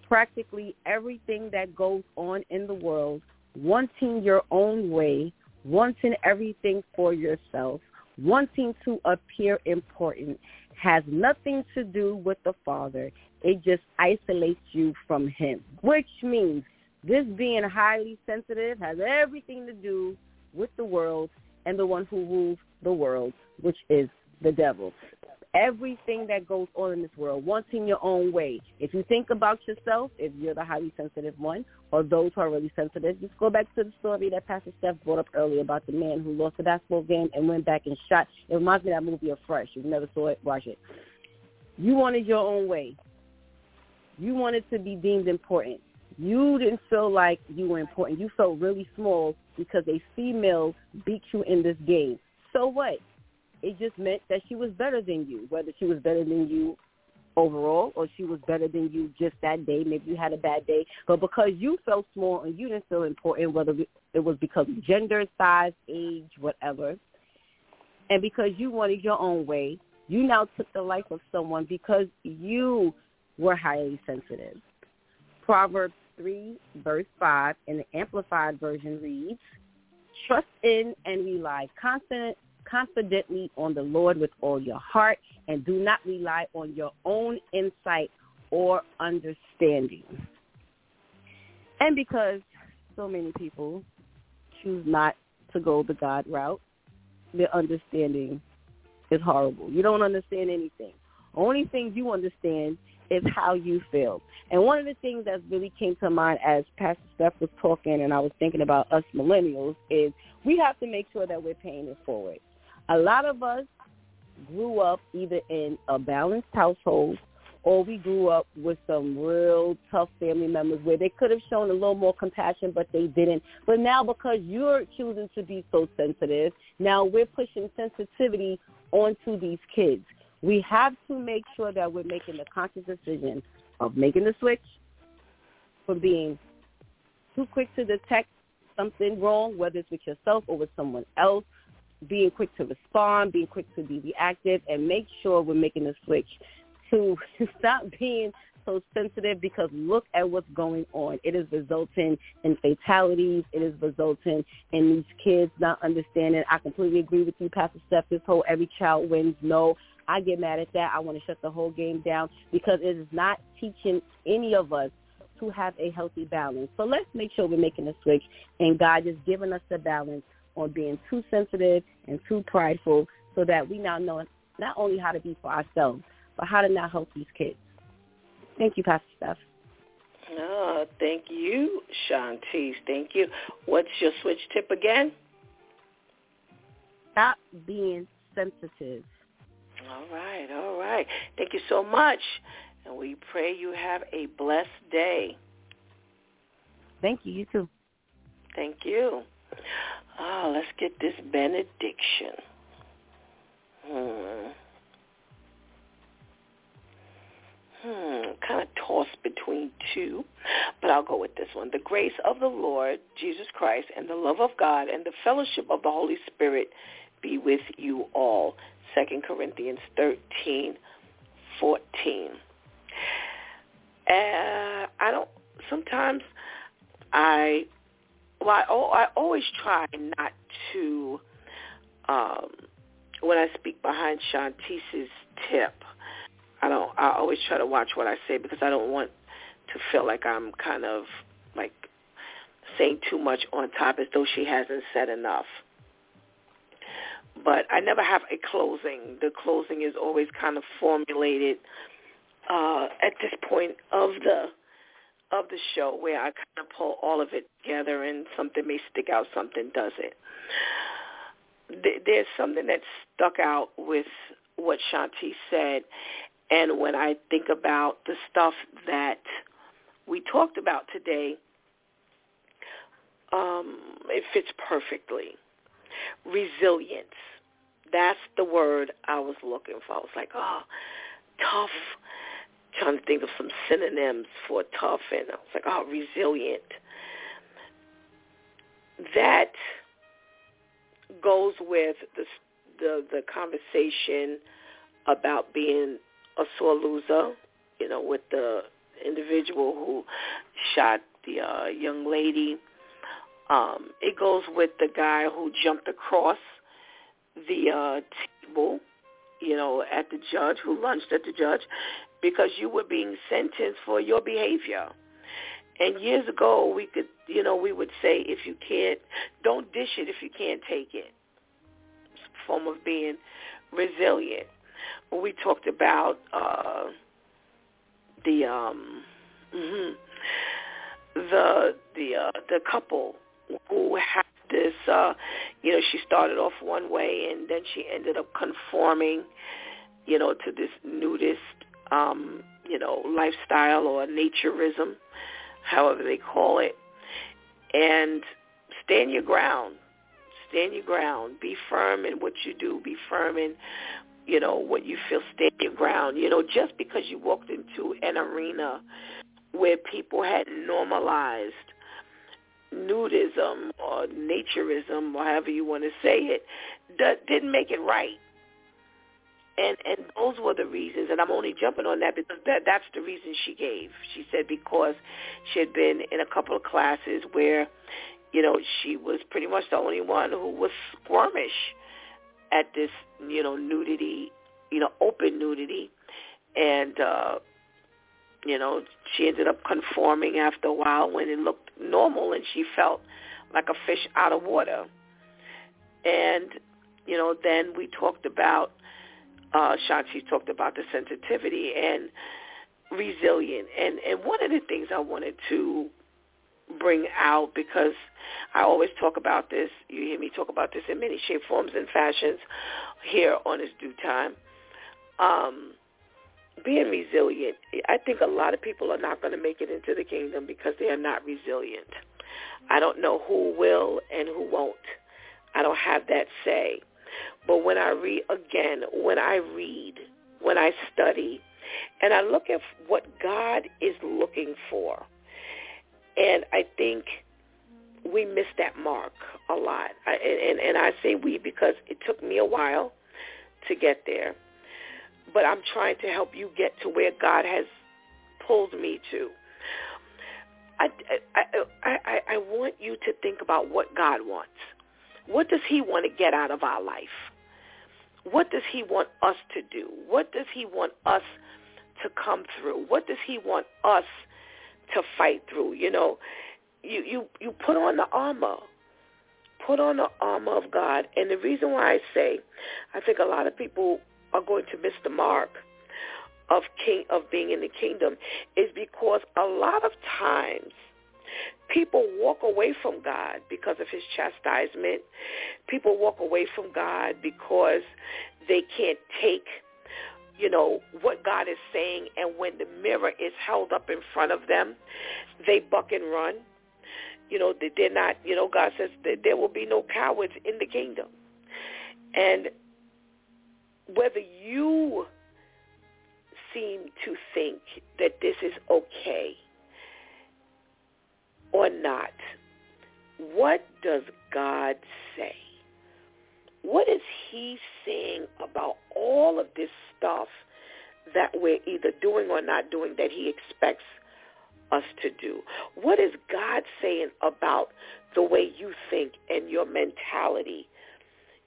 practically everything that goes on in the world, wanting your own way, wanting everything for yourself, wanting to appear important, has nothing to do with the Father. It just isolates you from him, which means this being highly sensitive has everything to do with the world and the one who rules the world, which is the devil. Everything that goes on in this world, wanting your own way. If you think about yourself, if you're the highly sensitive one, or those who are really sensitive, just go back to the story that Pastor Steph brought up earlier about the man who lost a basketball game and went back and shot. It reminds me of that movie of Fresh. If you never saw it, watch it. You wanted your own way. You wanted to be deemed important. You didn't feel like you were important. You felt really small because a female beat you in this game. So what? It just meant that she was better than you, whether she was better than you overall or she was better than you just that day. Maybe you had a bad day. But because you felt small and you didn't feel important, whether it was because of gender, size, age, whatever, and because you wanted your own way, you now took the life of someone because you were highly sensitive. Proverbs 3, verse 5 in the Amplified Version reads, Trust in and rely constant, confidently on the Lord with all your heart and do not rely on your own insight or understanding. And because so many people choose not to go the God route, their understanding is horrible. You don't understand anything. Only thing you understand is how you feel. And one of the things that really came to mind as Pastor Steph was talking and I was thinking about us millennials is we have to make sure that we're paying it forward. A lot of us grew up either in a balanced household or we grew up with some real tough family members where they could have shown a little more compassion, but they didn't. But now because you're choosing to be so sensitive, now we're pushing sensitivity onto these kids. We have to make sure that we're making the conscious decision of making the switch from being too quick to detect something wrong, whether it's with yourself or with someone else, being quick to respond, being quick to be reactive, and make sure we're making the switch to <laughs> stop being so sensitive because look at what's going on. It is resulting in fatalities. It is resulting in these kids not understanding. I completely agree with you, Pastor Steph. This whole every child wins. No, I get mad at that. I want to shut the whole game down because it is not teaching any of us to have a healthy balance. So let's make sure we're making a switch and God is giving us the balance on being too sensitive and too prideful so that we now know not only how to be for ourselves, but how to now help these kids. Thank you, Pastor Steph. Oh, thank you, Shantice. Thank you. What's your switch tip again? Stop being sensitive. All right, all right. Thank you so much. And we pray you have a blessed day. Thank you. You too. Thank you. Oh, let's get this benediction. Hmm. Hmm, kind of tossed between two, but I'll go with this one. The grace of the Lord Jesus Christ and the love of God and the fellowship of the Holy Spirit be with you all. Second Corinthians 13, 14. Uh, I don't, sometimes I, well, I, I always try not to, um, when I speak behind Shantice's tip, I don't, I always try to watch what I say because I don't want to feel like I'm kind of like saying too much on top as though she hasn't said enough but I never have a closing. The closing is always kind of formulated uh, at this point of the of the show where I kind of pull all of it together and something may stick out, something doesn't. There's something that stuck out with what Shanti said, and when I think about the stuff that we talked about today, um, it fits perfectly resilience. That's the word I was looking for. I was like, oh, tough. Trying to think of some synonyms for tough, and I was like, oh, resilient. That goes with the the the conversation about being a sore loser, you know, with the individual who shot the uh, young lady um, it goes with the guy who jumped across the uh, table, you know, at the judge, who lunged at the judge, because you were being sentenced for your behavior. And years ago, we could, you know, we would say, if you can't, don't dish it if you can't take it. It's a form of being resilient. we talked about uh, the um, mm-hmm, the the uh, the couple who had this. Uh, you know, she started off one way and then she ended up conforming, you know, to this nudist, um, you know, lifestyle or naturism, however they call it, and stand your ground. Stand your ground. Be firm in what you do. Be firm in you know, when you feel stand your ground. You know, just because you walked into an arena where people had normalized nudism or naturism, or however you want to say it, that didn't make it right. And and those were the reasons, and I'm only jumping on that because that that's the reason she gave. She said because she had been in a couple of classes where, you know, she was pretty much the only one who was squirmish at this, you know, nudity, you know, open nudity, and uh, you know, she ended up conforming after a while when it looked normal, and she felt like a fish out of water. And you know, then we talked about uh, Shanti talked about the sensitivity and resilient, and and one of the things I wanted to bring out because I always talk about this. You hear me talk about this in many shape, forms, and fashions here on this DEW time. Um, being resilient. I think a lot of people are not going to make it into the kingdom because they are not resilient. I don't know who will and who won't. I don't have that say. But when I read, again, when I read, when I study, and I look at what God is looking for, and I think we miss that mark a lot. I, and, and I say we because it took me a while to get there. But I'm trying to help you get to where God has pulled me to. I, I, I, I, I want you to think about what God wants. What does he want to get out of our life? What does he want us to do? What does he want us to come through? What does he want us to fight through. You know, you you you put on the armor. Put on the armor of God. And the reason why I say I think a lot of people are going to miss the mark of king of being in the kingdom is because a lot of times people walk away from God because of his chastisement. People walk away from God because they can't take you know, what God is saying, and when the mirror is held up in front of them, they buck and run. You know, they're not, you know, God says that there will be no cowards in the kingdom. And whether you seem to think that this is okay or not, what does God say? What is he saying about all of this stuff that we're either doing or not doing that he expects us to do? What is God saying about the way you think and your mentality?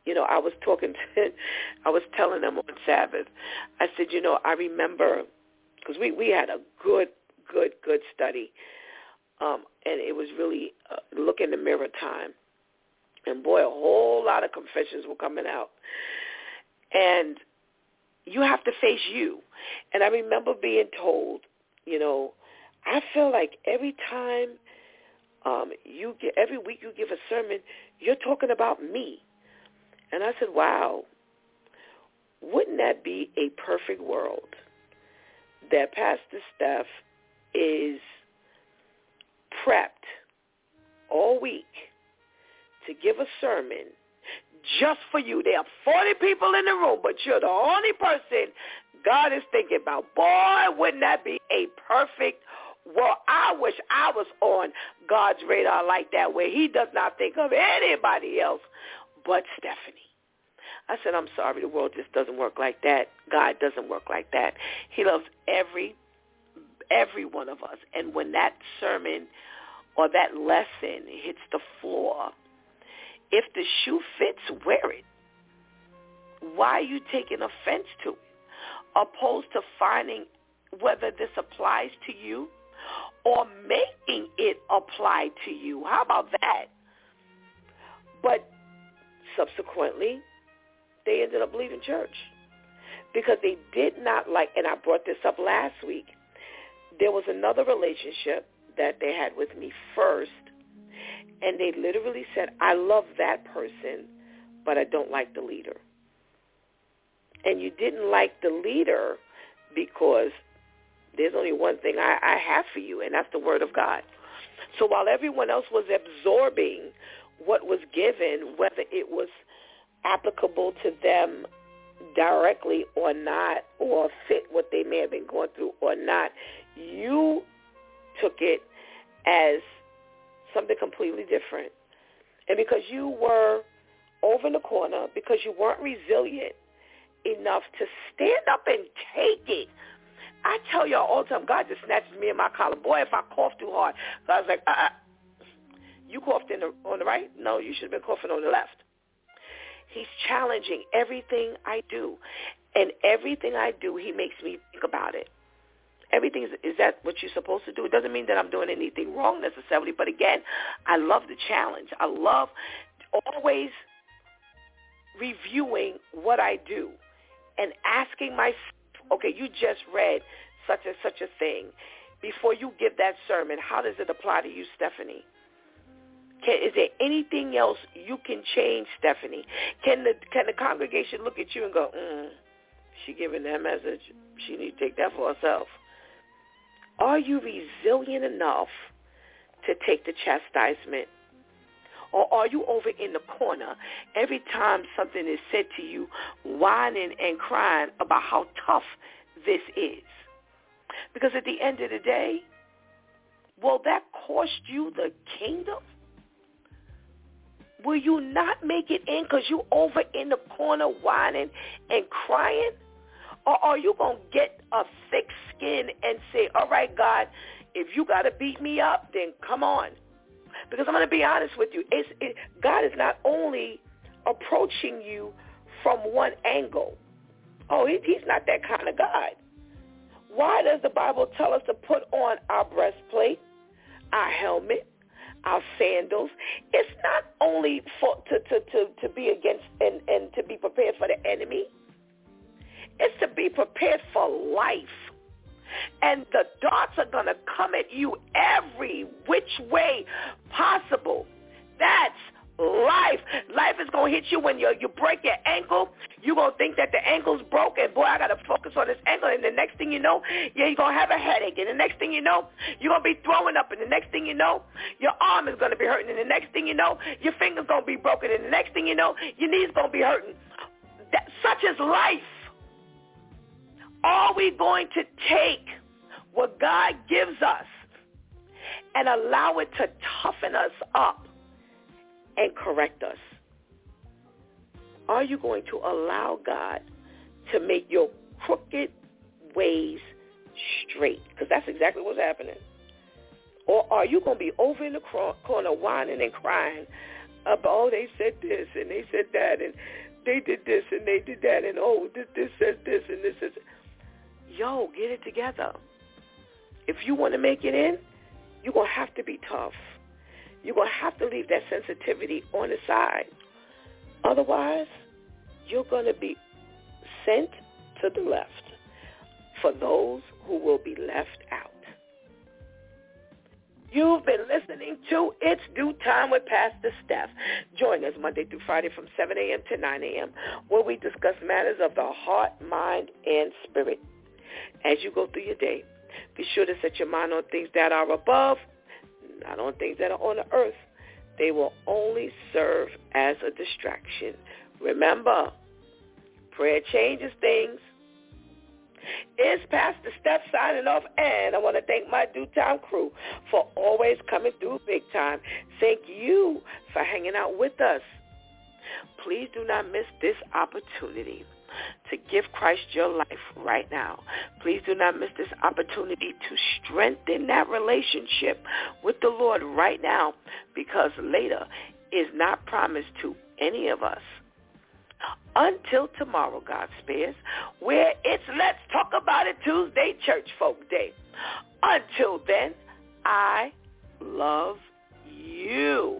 You know, I was talking to, <laughs> I was telling them on Sabbath, I said, you know, I remember, because we, we had a good, good, good study, um, and it was really uh, look in the mirror time. And boy, a whole lot of confessions were coming out. And you have to face you. And I remember being told, you know, I feel like every time um, you get every week you give a sermon, you're talking about me. And I said, wow, wouldn't that be a perfect world that Pastor Steph is prepped all week to give a sermon just for you. There are 40 people in the room, but you're the only person God is thinking about. Boy, wouldn't that be a perfect well, I wish I was on God's radar like that where he does not think of anybody else but Stephanie. I said, I'm sorry, the world just doesn't work like that. God doesn't work like that. He loves every every one of us. And when that sermon or that lesson hits the floor, if the shoe fits, wear it. Why are you taking offense to it? Opposed to finding whether this applies to you or making it apply to you. How about that? But subsequently, they ended up leaving church because they did not like, and I brought this up last week, there was another relationship that they had with me first, and they literally said, I love that person, but I don't like the leader. And you didn't like the leader because there's only one thing I, I have for you, and that's the word of God. So while everyone else was absorbing what was given, whether it was applicable to them directly or not, or fit what they may have been going through or not, you took it as something completely different. And because you were over in the corner, because you weren't resilient enough to stand up and take it. I tell y'all all the time, God just snatches me in my collar. Boy, if I cough too hard, God's like, uh-uh. you coughed in the, on the right? No, you should have been coughing on the left. He's challenging everything I do. And everything I do, he makes me think about it. Everything is, is that what you're supposed to do? It doesn't mean that I'm doing anything wrong necessarily, but again, I love the challenge. I love always reviewing what I do and asking myself, okay, you just read such and such a thing. Before you give that sermon, how does it apply to you, Stephanie? Can, is there anything else you can change, Stephanie? Can the can the congregation look at you and go, mm, she giving that message? She need to take that for herself. Are you resilient enough to take the chastisement? Or are you over in the corner every time something is said to you, whining and crying about how tough this is? Because at the end of the day, will that cost you the kingdom? Will you not make it in because you're over in the corner whining and crying? Or are you going to get a thick skin and say, all right, God, if you got to beat me up, then come on. Because I'm going to be honest with you. It's, it, God is not only approaching you from one angle. Oh, he, he's not that kind of God. Why does the Bible tell us to put on our breastplate, our helmet, our sandals? It's not only for to, to, to, to be against and, and to be prepared for the enemy. It's to be prepared for life. And the darts are going to come at you every which way possible. That's life. Life is going to hit you when you you break your ankle. You're going to think that the ankle's broken. Boy, I got to focus on this ankle. And the next thing you know, yeah, you're going to have a headache. And the next thing you know, you're going to be throwing up. And the next thing you know, your arm is going to be hurting. And the next thing you know, your finger's going to be broken. And the next thing you know, your knee's going to be hurting. That, such is life. Are we going to take what God gives us and allow it to toughen us up and correct us? Are you going to allow God to make your crooked ways straight? Because that's exactly what's happening. Or are you going to be over in the corner whining and crying about, oh, they said this and they said that and they did this and they did that and, oh, this, says this and this is yo, get it together. If you want to make it in, you're going to have to be tough. You're going to have to leave that sensitivity on the side. Otherwise, you're going to be sent to the left for those who will be left out. You've been listening to It's DEW Time with Pastor Steph. Join us Monday through Friday from 7 a.m. to 9 a.m. where we discuss matters of the heart, mind, and spirit as you go through your day. Be sure to set your mind on things that are above, not on things that are on the earth. They will only serve as a distraction. Remember, prayer changes things. It's Pastor Steph signing off, and I want to thank my DEW Time crew for always coming through big time. Thank you for hanging out with us. Please do not miss this opportunity to give Christ your life right now. Please do not miss this opportunity to strengthen that relationship with the Lord right now because later is not promised to any of us. Until tomorrow, God spares, where it's Let's Talk About It Tuesday Church Folk Day. Until then, I love you.